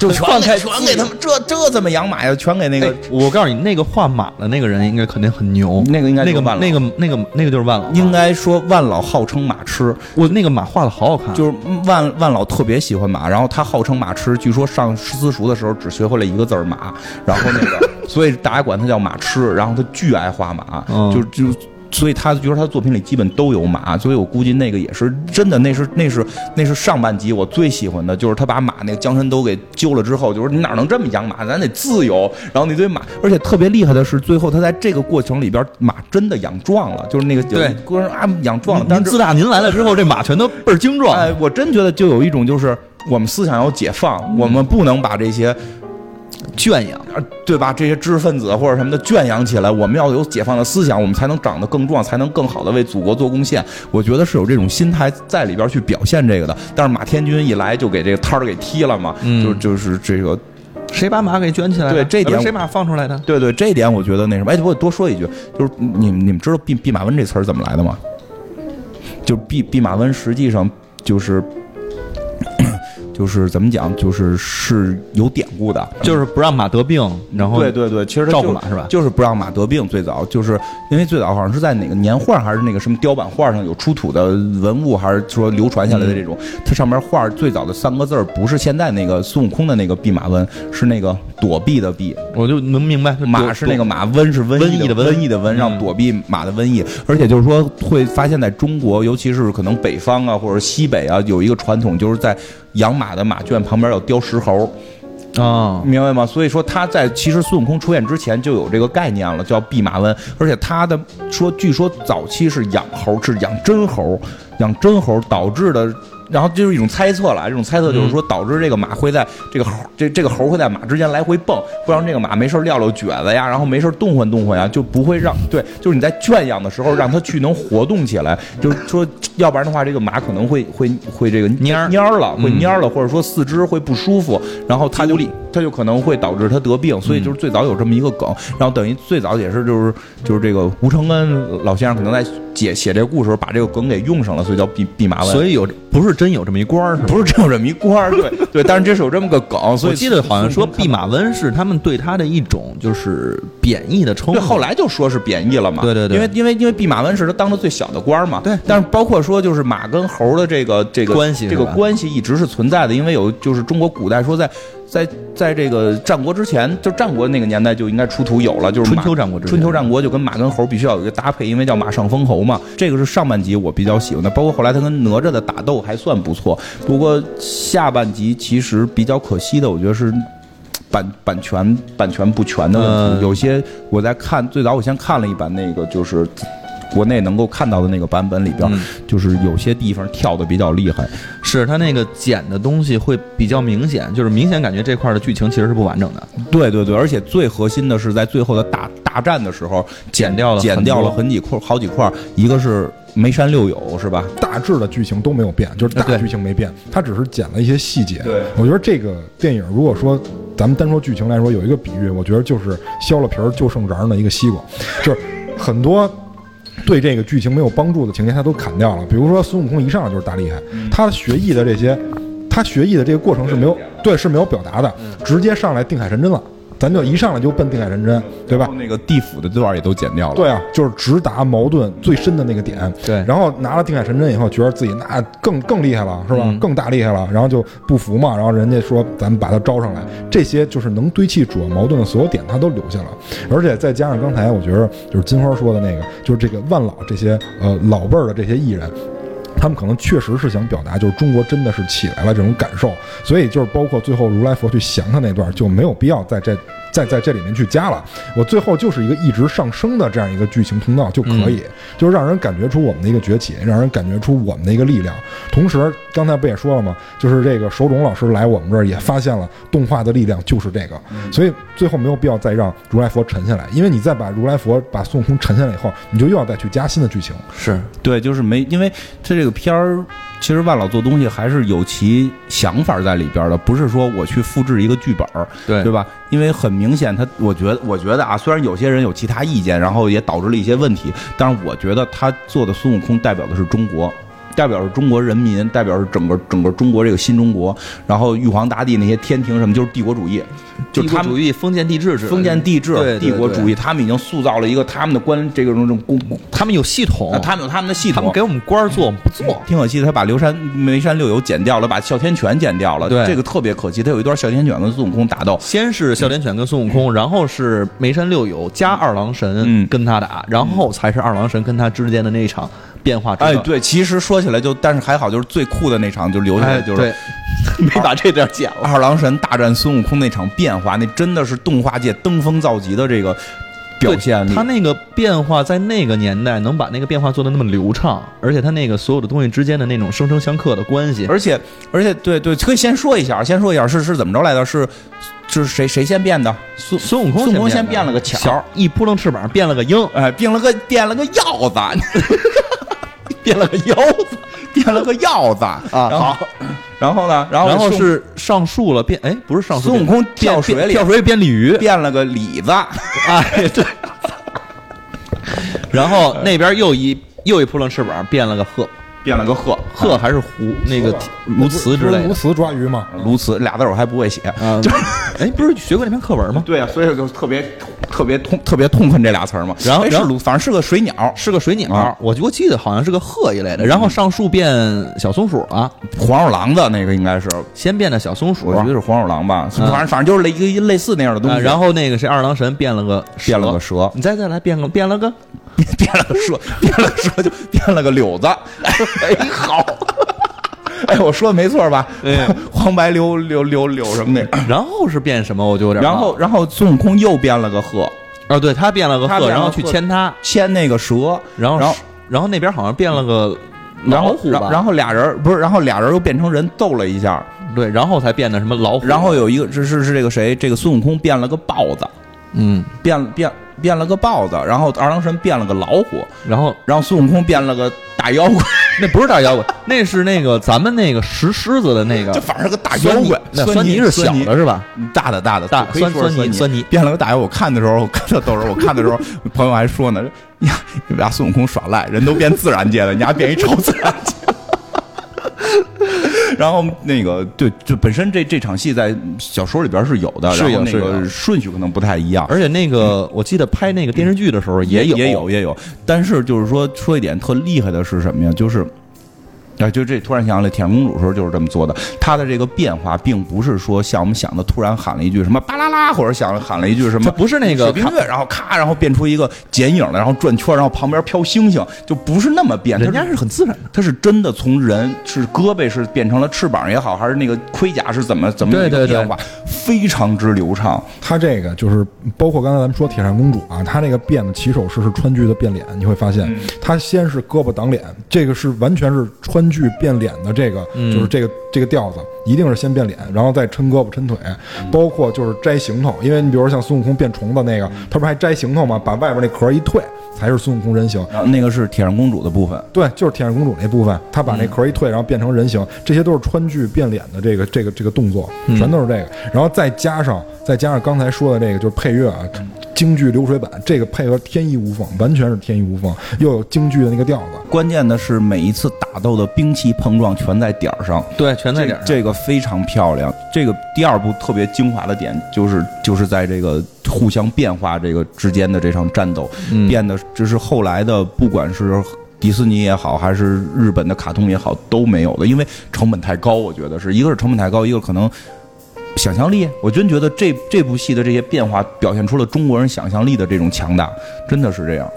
就全给全给他们这这怎么养马呀？全给那个哎，我告诉你，那个画马的那个人应该肯定很牛。那个应该那个那个那个那个就是万老，应该说万老号称马痴，我那个马画的好好看，就是万万老特别喜欢马，然后他号称马痴，据说上私塾的时候只学会了一个字儿马，然后那个，[laughs] 所以大家管他叫马痴，然后他巨爱画马，嗯就就。所以他觉得他的作品里基本都有马，所以我估计那个也是真的，那是那是那是上半集我最喜欢的，就是他把马那个江山都给揪了之后，就是你哪能这么养马，咱得自由。然后那堆马，而且特别厉害的是，最后他在这个过程里边，马真的养壮了，就是那个对过程啊养壮了，但是您自打您来了之后，这马全都倍儿精壮。哎，我真觉得就有一种就是我们思想要解放，我们不能把这些。圈养，呃对吧？这些知识分子或者什么的圈养起来，我们要有解放的思想，我们才能长得更壮，才能更好的为祖国做贡献。我觉得是有这种心态在里边去表现这个的。但是马天军一来就给这个摊儿给踢了嘛，嗯就就是这个，谁把马给圈起来的？对这点呃谁把放出来的？对对，这一点我觉得那什么。哎，我多说一句，就是你们你们知道弼弼马温这词儿怎么来的吗？就弼弼马温实际上就是。就是怎么讲，就是是有典故的，就是不让马得病，然后对对对，其实照顾马是吧就是不让马得病。最早就是因为最早好像是在哪个年画还是那个什么雕版画上有出土的文物，还是说流传下来的这种，它上面画最早的三个字儿不是现在那个孙悟空的那个弼马温，是那个躲避的避，我就能明白，马是那个马，瘟是瘟瘟疫的瘟疫的瘟，让嗯躲避马的瘟疫。而且就是说，会发现在中国，尤其是可能北方啊或者西北啊，有一个传统，就是在养马的马圈旁边有雕石猴。啊，明白吗？所以说他在其实孙悟空出现之前就有这个概念了，叫弼马温，而且他的说，据说早期是养猴，是养真猴，养真猴导致的。然后就是一种猜测了，这种猜测就是说导致这个马会在这个猴这这个猴会在马之间来回蹦，不让这个马没事儿撂撂蹶子呀，然后没事儿动换动换呀，就不会让对，就是你在圈养的时候让它去能活动起来，就是说要不然的话这个马可能会会会这个蔫蔫了，会嗯蔫了，或者说四肢会不舒服，然后它就它就可能会导致他得病，所以就是最早有这么一个梗，然后等于最早也是就是就是这个吴承恩老先生可能在写写这个故事时候把这个梗给用上了，所以叫弼弼马温。所以有不是真有这么一官儿？不是真有这么一官儿，对对，但是这是有这么个梗，所以我记得好像说弼马。温是他们对他的一种就是贬义的称对，呼。后来就说是贬义了嘛。对对对因为因为因为弼马温是他当的最小的官儿嘛。对但是包括说就是马跟猴的这个这个关系这个关系一直是存在的，因为有就是中国古代说在在在这个战国之前，就战国那个年代就应该出土有了，就是春秋战国之春秋战国就跟马跟猴必须要有一个搭配，因为叫马上封侯嘛。这个是上半集我比较喜欢的，包括后来他跟哪吒的打斗还算不错。不过下半集其实比较可惜的，我觉得是。[tsk] 版版权版权不全的问题，嗯有些我在看最早我先看了一版那个就是国内能够看到的那个版本里边，嗯就是有些地方跳的比较厉害。是它那个剪的东西会比较明显，就是明显感觉这块儿的剧情其实是不完整的。对对对，而且最核心的是在最后的大大战的时候剪掉了剪掉了很几块好几块，一个是梅山六友是吧？大致的剧情都没有变，就是大对剧情没变，它只是剪了一些细节。对我觉得这个电影如果说咱们单说剧情来说，有一个比喻，我觉得就是削了皮儿就剩瓤儿的一个西瓜，就是很多。对这个剧情没有帮助的情节，他都砍掉了。比如说孙悟空一上来就是大厉害，他学艺的这些，他学艺的这个过程是没有对是没有表达的，直接上来定海神针了，咱就一上来就奔定海神针，对吧？那个地府的段儿也都剪掉了。对啊，就是直达矛盾最深的那个点。对然后拿了定海神针以后，觉得自己那更更厉害了，是吧？嗯更大厉害了，然后就不服嘛。然后人家说咱们把他招上来，这些就是能堆砌主要矛盾的所有点，他都留下了。而且再加上刚才我觉得就是金花说的那个，就是这个万老这些呃老辈儿的这些艺人。他们可能确实是想表达，就是中国真的是起来了这种感受，所以就是包括最后如来佛去降他那段，就没有必要在这在在这里面去加了。我最后就是一个一直上升的这样一个剧情通道就可以，就是让人感觉出我们的一个崛起，让人感觉出我们的一个力量。同时，刚才不也说了吗？就是这个手冢老师来我们这儿也发现了动画的力量就是这个，所以最后没有必要再让如来佛沉下来，因为你再把如来佛把孙悟空沉下来以后，你就又要再去加新的剧情。是，对，就是没，因为他这个片儿，其实万老做东西还是有其想法在里边的，不是说我去复制一个剧本儿，对对吧？因为很明显他，我觉得，我觉得啊，虽然有些人有其他意见，然后也导致了一些问题，但是我觉得他做的孙悟空代表的是中国。代表着中国人民，代表着整个整个中国这个新中国，然后玉皇大帝那些天庭什么，就是帝国主义，就帝他们国主义、封建帝制制，封建帝制、帝国主义，他们已经塑造了一个他们的官这个这种公，他们有系统。啊，他们有他们的系统，他们给我们官儿做，我们不做。挺可惜的，他把刘山眉山六友剪掉了，把哮天犬剪掉了，对。这个特别可惜。他有一段哮天犬跟孙悟空打斗，先是哮天犬跟孙悟空，然后是眉山六友加二郎神嗯。跟他打，然后才是二郎神跟他之间的那一场变化之哎，对，其实说起来就，但是还好，就是最酷的那场就留下来，哎，就是对，[laughs] 没把这点剪了。二郎神大战孙悟空那场变化，那真的是动画界登峰造极的这个表现力他。那个变化在那个年代能把那个变化做的那么流畅，而且他那个所有的东西之间的那种生生相克的关系，而且而且，对对，可以先说一下，先说一下是是怎么着来的？是是谁谁先变的？孙孙悟空孙悟空先先变了个巧巧，一扑棱翅膀变了个鹰，哎，变了个变了个腰子，[laughs] [laughs] 变了个腰子变了个腰子啊。好，然后呢？然后然后是上树了，变哎不是上树，孙悟空变跳水里变跳水里变鲤鱼，变了个李子。哎对。[laughs] 然后那边又一又一扑棱翅膀变了个鹤，变了个鹤，鹤还是狐那个鸬鹚之类的鸬鹚抓鱼吗，鸬鹚俩字儿我还不会写。就是，哎不是学过那篇课文吗？对呀、所以就特别特别痛特别痛恨这俩词儿嘛。然后反正是个水鸟，是个水鸟，啊我我记得好像是个鹤一类的，然后上树变小松鼠了，黄鼠狼的那个应该是，先变的小松鼠，我觉得是黄鼠狼吧，嗯反正反正就是类一个类似那样的东西。啊然后那个谁二郎神变了个变了个蛇，你再再来变个变了个，变了个蛇，变了个蛇就变了个柳子。哎，好。[laughs] 哎，我说的没错吧？哎黄白柳柳柳柳什么的。然后是变什么我就有点然后，然后孙悟空又变了个鹤，啊对他变了个鹤，然后去牵他，牵那个蛇，然后然后然后那边好像变了个老虎吧，然后俩人不是，然后俩人又变成人斗了一下，对，然后才变的什么老虎，然后有一个是是是这个谁，这个孙悟空变了个豹子，嗯变变变了个豹子，然后二郎神变了个老虎，然后然后孙悟空变了个大妖怪，[laughs] 那不是大妖怪，[laughs] 那是那个咱们那个石狮子的那个 [laughs] 就反正是个大妖怪。那酸酸泥是小的是吧？大的大的大酸酸泥泥酸泥变了个大妖。我看的时候，我看到逗时候，我看的时候，朋友还说呢，呀，你们家孙悟空耍赖，人都变自然界了，你还变一超自然界。然后那个对，就本身这这场戏在小说里边是有的，是那个顺序可能不太一样。而且那个我记得拍那个电视剧的时候也有也也有也有，但是就是说说一点特厉害的是什么呀？就是。啊，就这突然想起来，铁扇公主时候就是这么做的。她的这个变化，并不是说像我们想的，突然喊了一句什么巴啦啦，或者想喊了一句什么，不是那个水冰月，然后咔，然后变出一个剪影来，然后转圈，然后旁边飘星星，就不是那么变。人家是很自然的。她是真的从人是胳膊是变成了翅膀也好，还是那个盔甲是怎么怎么一个变化，非常之流畅。他这个就是包括刚才咱们说铁扇公主啊，她这个变的起手式是川剧的变脸，你会发现，她先是胳膊挡脸，这个是完全是川剧变脸的这个，就是这个这个调子，一定是先变脸，然后再抻胳膊抻腿，包括就是摘行头，因为你比如说像孙悟空变虫子那个，他不是还摘行头吗？把外边那壳一退，才是孙悟空人形。然后那个是铁扇公主的部分，对，就是铁扇公主那部分，他把那壳一退，然后变成人形，这些都是川剧变脸的这个这个这个动作，全都是这个。然后再加上再加上刚才说的这个，就是配乐啊，京剧流水版，这个配合天衣无缝，完全是天衣无缝，又有京剧的那个调子。关键的是每一次打斗的兵器碰撞全在点儿上。对，全在点上。这这个非常漂亮。这个第二部特别精华的点就是就是在这个互相变化这个之间的这场战斗，嗯变得这是后来的不管是。迪士尼也好，还是日本的卡通也好，都没有的，因为成本太高。我觉得是一个是成本太高，一个可能想象力。我真觉得这这部戏的这些变化，表现出了中国人想象力的这种强大，真的是这样。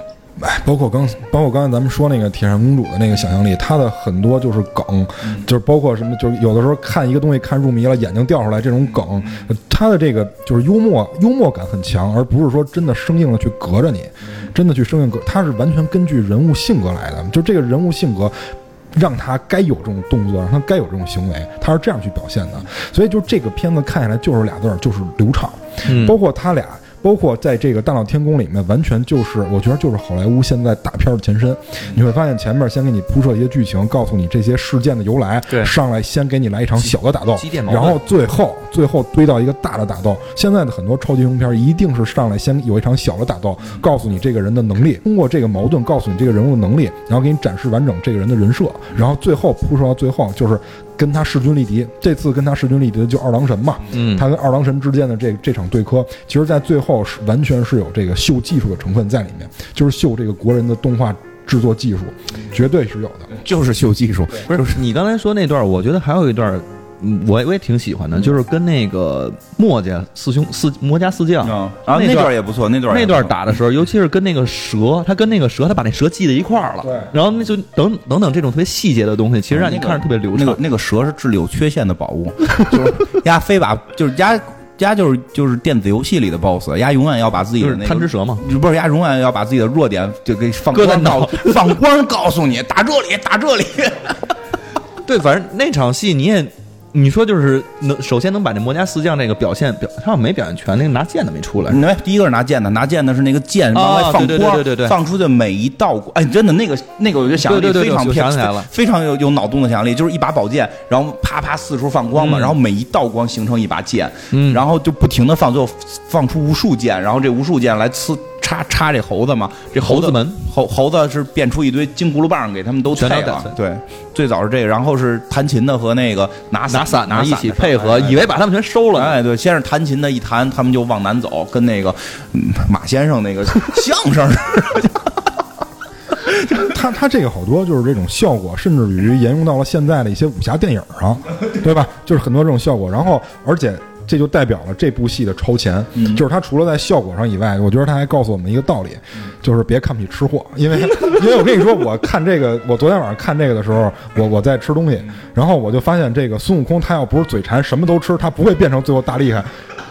哎，包括刚包括刚才咱们说那个铁扇公主的那个想象力，她的很多就是梗，就是包括什么，就是有的时候看一个东西看入迷了，眼睛掉出来这种梗，她的这个就是幽默幽默感很强，而不是说真的生硬的去隔着你，真的去生硬隔，她是完全根据人物性格来的，就这个人物性格。让他该有这种动作，让他该有这种行为，他是这样去表现的。所以，就这个片子看下来就是俩字儿，就是流畅。嗯包括他俩，包括在这个《大闹天宫》里面，完全就是我觉得就是好莱坞现在大片的前身。你会发现前面先给你铺设一些剧情，告诉你这些事件的由来，对上来先给你来一场小的打斗然后最后最后堆到一个大的打斗。现在的很多超级英雄片一定是上来先有一场小的打斗，告诉你这个人的能力，通过这个矛盾告诉你这个人物的能力，然后给你展示完整这个人的人设，然后最后铺设到最后就是跟他势均力敌。这次跟他势均力敌的就二郎神嘛，嗯他跟二郎神之间的这这场对磕，其实在最后是完全是有这个秀技术的成分在里面，就是秀这个国人的动画制作技术，绝对是有的。就是秀技术，不是你刚才说那段，我觉得还有一段，嗯我我也挺喜欢的，就是跟那个墨家四兄四魔家四将啊啊，那那段段也不错，那段那段打的时候，尤其是跟那个蛇，他跟那个蛇，他把那蛇系在一块儿了，对然后那就等等等这种特别细节的东西，其实让你看着特别流畅。那个那个蛇是智力有缺陷的宝物，就是鸭非把就是鸭鸭就是就是电子游戏里的 BOSS，丫永远要把自己的那个。贪吃蛇嘛，不是，丫永远要把自己的弱点就给放光告放光告诉你，打这里，打这里。[laughs] 对，反正那场戏你也，你说就是能首先能把这魔家四将这个表现表，他好像没表现全，那个拿剑的没出来。没，第一个是拿剑的，拿剑的是那个剑往外放光，对对对对对对放出的每一道光，哎，真的那个那个，我觉得想象力非常非常有有脑洞的想象力，就是一把宝剑，然后啪啪四处放光嘛，嗯然后每一道光形成一把剑，嗯然后就不停的放，最后放出无数剑，然后这无数剑来刺插插这猴子嘛，这猴子猴子门猴猴子是变出一堆金箍噜棒给他们都菜了对，最早是这个，然后是弹琴的和那个拿拿伞拿的一起配合，哎以为把他们全收了呢。哎，对，先是弹琴的一弹，他们就往南走，跟那个、嗯、马先生那个 [laughs] 相声似的。[laughs] 他他这个好多就是这种效果，甚至于沿用到了现在的一些武侠电影上，对吧？就是很多这种效果，然后而且。这就代表了这部戏的超前，就是它除了在效果上以外，我觉得它还告诉我们一个道理，就是别看不起吃货，因为 [laughs] 因为我跟你说，我看这个，我昨天晚上看这个的时候，我我在吃东西，然后我就发现这个孙悟空他要不是嘴馋什么都吃，他不会变成最后大厉害。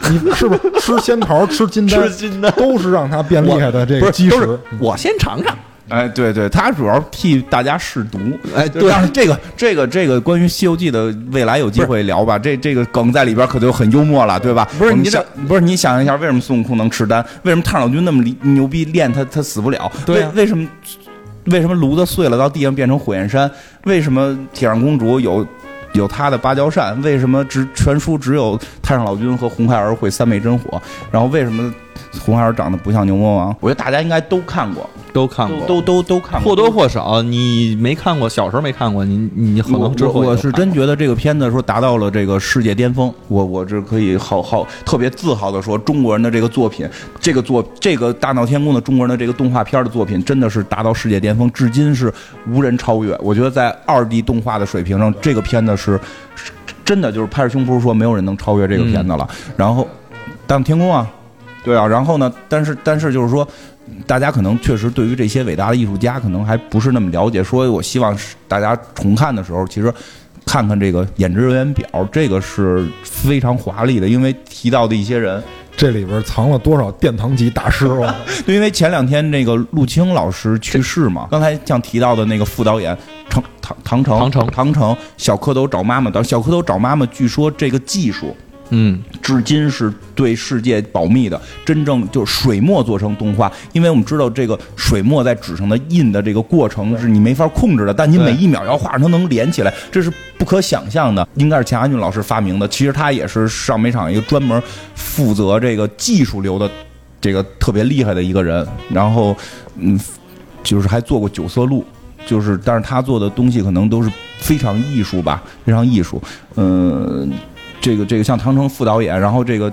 你是不是吃仙桃、吃金丹、吃金丹。都是让他变厉害的这个基石？我先尝尝，哎，对对，他主要替大家试毒。哎，对，但是这个这个这个关于《西游记》的未来有机会聊吧。这这个梗在里边可就很幽默了，对吧？不是你想，不是你想一下，为什么孙悟空能吃丹？为什么太上老君那么牛逼，练他他死不了？对，为什么为什么炉子碎了到地上变成火焰山？为什么铁扇公主有有她的芭蕉扇？为什么只全书只有太上老君和红孩儿会三昧真火？然后为什么？红孩儿长得不像牛魔王，我觉得大家应该都看过，都看过，都都都看过，或多或少。你没看过，小时候没看过，你你可能之后我是真觉得这个片子说达到了这个世界巅峰，我我这可以好好特别自豪的说，中国人的这个作品，这个作这个大闹天宫的中国人的这个动画片的作品，真的是达到世界巅峰，至今是无人超越。我觉得在二 D 动画的水平上，这个片子是真的就是拍着胸脯说没有人能超越这个片子了。然后大闹天宫啊。对啊，然后呢？但是但是就是说，大家可能确实对于这些伟大的艺术家可能还不是那么了解。说我希望大家重看的时候，其实看看这个演职人员表，这个是非常华丽的，因为提到的一些人，这里边藏了多少殿堂级大师啊！[laughs] 因为前两天那个陆青老师去世嘛，刚才像提到的那个副导演唐唐唐城唐城唐城小蝌蚪找妈妈的小蝌蚪找妈妈，据说这个技术。嗯，至今是对世界保密的。真正就是水墨做成动画，因为我们知道这个水墨在纸上的印的这个过程是你没法控制的，但你每一秒要画上它能连起来，这是不可想象的。应该是钱安俊老师发明的，其实他也是上美厂一个专门负责这个技术流的这个特别厉害的一个人。然后，嗯，就是还做过九色鹿，就是但是他做的东西可能都是非常艺术吧，非常艺术，嗯。这个这个像唐城副导演，然后这个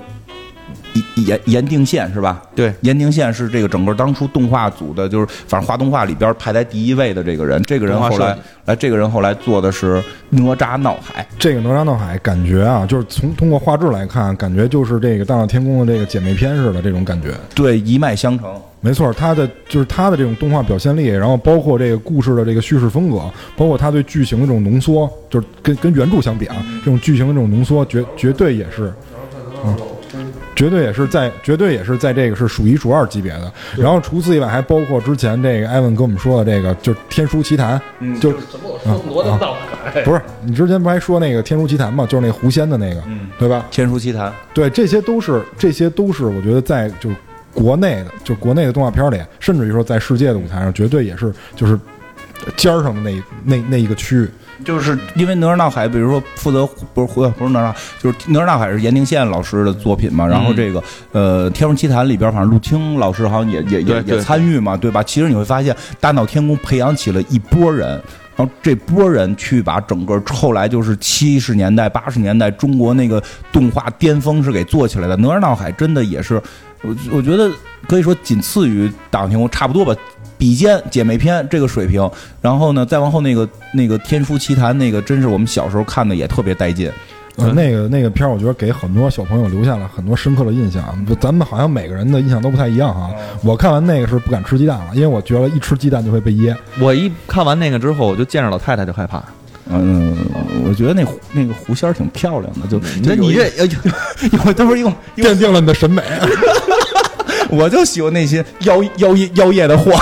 严严定宪是吧？对，严定宪是这个整个当初动画组的，就是反正画动画里边排在第一位的这个人。这个人后来来，这个人后来做的是哪吒闹海。这个哪吒闹海感觉啊，就是从通过画质来看，感觉就是这个大闹天宫的这个姐妹篇似的这种感觉。对，一脉相承。没错，他的就是他的这种动画表现力，然后包括这个故事的这个叙事风格，包括他对剧情的这种浓缩，就是跟跟原著相比啊，这种剧情的这种浓缩，绝绝对也是，嗯，绝对也是在绝对也是在这个是数一数二级别的。然后除此以外，还包括之前这个艾文跟我们说的这个，就是《天书奇谭》，就什么哪吒海，不是你之前不还说那个《天书奇谭》嘛，就是那狐仙的那个，对吧？《天书奇谭》对，这些都是这些都是我觉得在就。国内的，就国内的动画片里，甚至于说在世界的舞台上，绝对也是就是尖儿上的那那那一个区域。就是因为哪吒闹海，比如说负责不是不是哪吒，就是哪吒闹海是严定宪老师的作品嘛。然后这个呃《天书奇谭》里边，反正陆青老师好像也也也也参与嘛，对吧？其实你会发现，大闹天宫培养起了一波人，然后这波人去把整个后来就是七十年代八十年代中国那个动画巅峰是给做起来的。哪吒闹海真的也是。我我觉得可以说仅次于《大闹天宫》，差不多吧，比肩姐妹篇这个水平。然后呢，再往后那个那个《天书奇谭》，那个真是我们小时候看的也特别带劲。呃，那个那个片儿，我觉得给很多小朋友留下了很多深刻的印象。咱们好像每个人的印象都不太一样哈。我看完那个是不敢吃鸡蛋了，因为我觉得一吃鸡蛋就会被噎。我一看完那个之后，我就见着老太太就害怕。嗯，我觉得那那个狐仙儿挺漂亮的，就那你这有都是用奠定了你的审美。[laughs] 我就喜欢那些妖妖艳妖艳的货。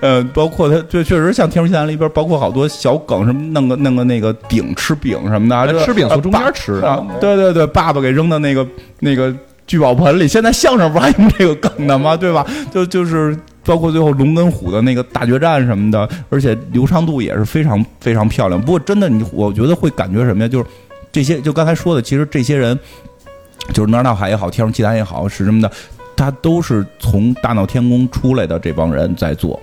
嗯，[laughs] 包括他，就确实像《天书奇谭》里边，包括好多小梗，什么弄个弄个那个饼吃饼什么的，吃饼从中间吃啊。对对对，爸爸给扔到那个那个聚宝盆里。现在相声不还用这个梗的吗？对吧？就就是。包括最后龙跟虎的那个大决战什么的，而且流畅度也是非常非常漂亮。不过真的，你我觉得会感觉什么呀？就是这些，就刚才说的，其实这些人，就是哪吒闹海也好，天书奇谭也好，是什么的，他都是从大闹天宫出来的这帮人在做。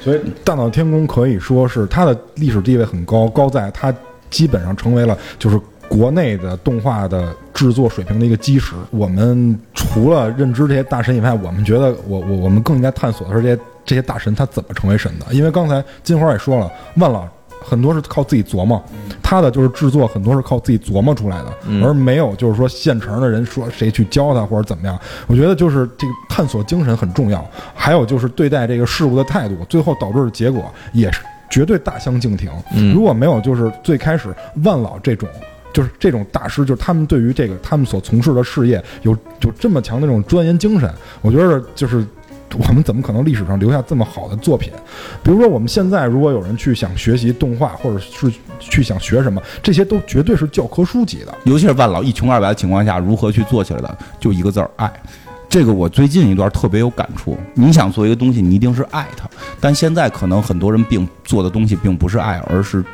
所以大闹天宫可以说是它的历史地位很高，高在它基本上成为了就是。国内的动画的制作水平的一个基石，我们除了认知这些大神以外，我们觉得我我我们更应该探索的是这些这些大神他怎么成为神的。因为刚才金花也说了，万老很多是靠自己琢磨，他的就是制作很多是靠自己琢磨出来的，而没有就是说现成的人说谁去教他或者怎么样。我觉得就是这个探索精神很重要，还有就是对待这个事物的态度，最后导致的结果也是绝对大相径庭。如果没有就是最开始万老这种。就是这种大师，就是他们对于这个他们所从事的事业有有这么强的这种钻研精神，我觉得就是我们怎么可能历史上留下这么好的作品？比如说我们现在如果有人去想学习动画，或者是去想学什么，这些都绝对是教科书级的。尤其是万老一穷二白的情况下，如何去做起来的？就一个字儿爱。这个我最近一段特别有感触。你想做一个东西，你一定是爱它，但现在可能很多人并做的东西并不是爱，而是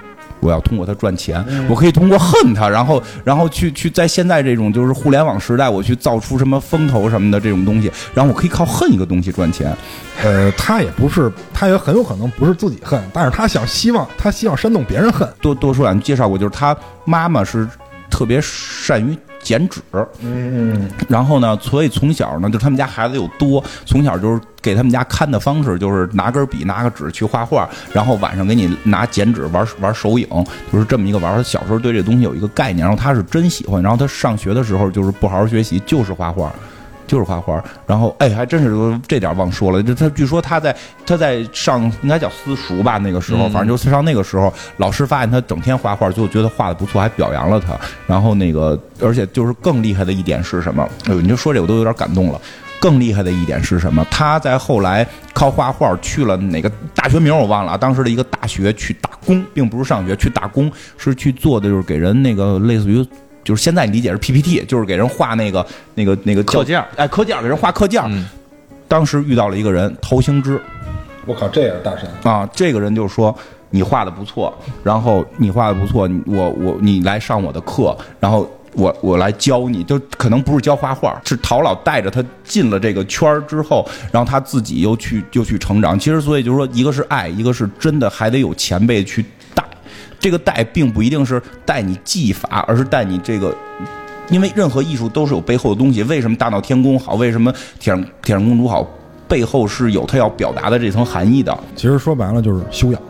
我要通过它赚钱。我可以通过恨它，然后然后去去在现在这种就是互联网时代，我去造出什么风投什么的这种东西，然后我可以靠恨一个东西赚钱。呃，他也不是，他也很有可能不是自己恨，但是他想希望他希望煽动别人恨。多多说两句，介绍过，就是他妈妈是特别善于。剪纸，嗯，然后呢，所以从小呢，就他们家孩子又多，从小就是给他们家看的方式就是拿根笔，拿个纸去画画，然后晚上给你拿剪纸玩玩手影，就是这么一个玩。他小时候对这东西有一个概念，然后他是真喜欢，然后他上学的时候就是不好好学习，就是画画。就是画画，然后哎，还真是这点忘说了。就他据说他在他在上应该叫私塾吧，那个时候，反正就是上那个时候，老师发现他整天画画，就觉得画的不错，还表扬了他。然后那个，而且就是更厉害的一点是什么？哎呦，你就说这我都有点感动了。更厉害的一点是什么？他在后来靠画画去了哪个大学名我忘了啊，当时的一个大学去打工，并不是上学去打工，是去做的就是给人那个类似于。就是现在你理解是 PPT，就是给人画那个那个那个课件哎，课件给人画课件当时遇到了一个人，陶行知。我靠，这也是大神啊！这个人就说你画的不错，然后你画的不错，我我你来上我的课，然后我我来教你，就可能不是教画画，是陶老带着他进了这个圈儿之后，然后他自己又去又去成长。其实所以就是说，一个是爱，一个是真的还得有前辈去。这个带并不一定是带你技法，而是带你这个，因为任何艺术都是有背后的东西。为什么大闹天宫好？为什么铁上铁上公主好？背后是有他要表达的这层含义的。其实说白了就是修养，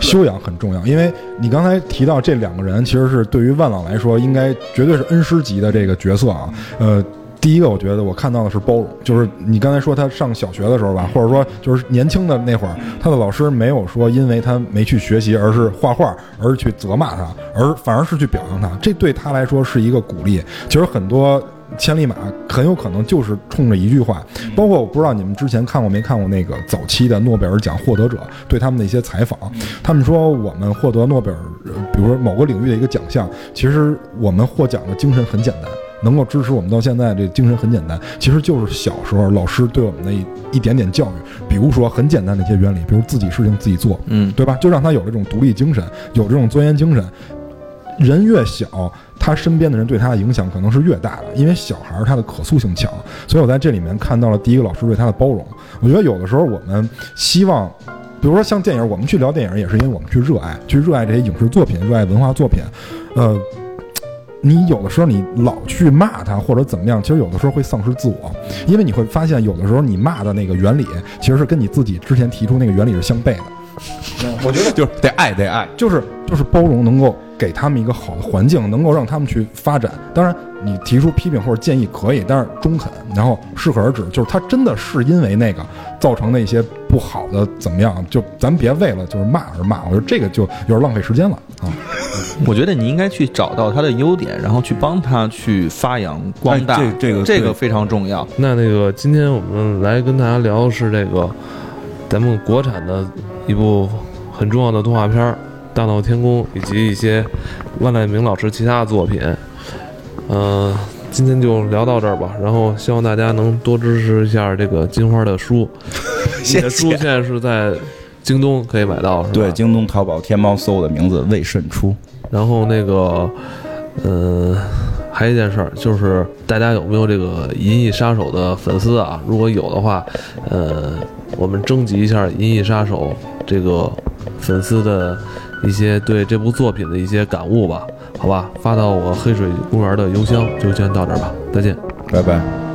修养很重要。因为你刚才提到这两个人，其实是对于万朗来说，应该绝对是恩师级的这个角色啊。呃。第一个，我觉得我看到的是包容，就是你刚才说他上小学的时候吧，或者说就是年轻的那会儿，他的老师没有说因为他没去学习，而是画画，而去责骂他，而反而是去表扬他，这对他来说是一个鼓励。其实很多千里马很有可能就是冲着一句话，包括我不知道你们之前看过没看过那个早期的诺贝尔奖获得者对他们的一些采访，他们说我们获得诺贝尔，比如说某个领域的一个奖项，其实我们获奖的精神很简单。能够支持我们到现在，这精神很简单，其实就是小时候老师对我们的一一点点教育。比如说很简单的一些原理，比如自己事情自己做，嗯，对吧？就让他有这种独立精神，有这种钻研精神。人越小，他身边的人对他的影响可能是越大的，因为小孩他的可塑性强。所以我在这里面看到了第一个老师对他的包容。我觉得有的时候我们希望，比如说像电影，我们去聊电影也是因为我们去热爱，去热爱这些影视作品，热爱文化作品，呃。你有的时候你老去骂他或者怎么样，其实有的时候会丧失自我，因为你会发现有的时候你骂的那个原理，其实是跟你自己之前提出那个原理是相悖的。[laughs] 我觉得就是得爱，得爱，就是就是包容，能够给他们一个好的环境，能够让他们去发展。当然，你提出批评或者建议可以，但是中肯，然后适可而止。就是他真的是因为那个造成的一些不好的怎么样，就咱别为了就是骂而骂。我觉得这个就有点浪费时间了啊。我觉得你应该去找到他的优点，然后去帮他去发扬光大。这这个这个非常重要。那那个今天我们来跟大家聊的是这个咱们国产的。一部很重要的动画片《大闹天宫》，以及一些万籁鸣老师其他的作品。嗯，今天就聊到这儿吧。然后希望大家能多支持一下这个金花的书。[laughs] 你的。书现在是在京东可以买到，是吧？对，京东、淘宝、天猫搜我的名字“魏慎初”。然后那个，呃，还有一件事儿，就是大家有没有这个《银翼杀手》的粉丝啊？如果有的话，呃，我们征集一下《银翼杀手》。这个粉丝的一些对这部作品的一些感悟吧，好吧，发到我黑水公园的邮箱就先到这儿吧，再见，拜拜。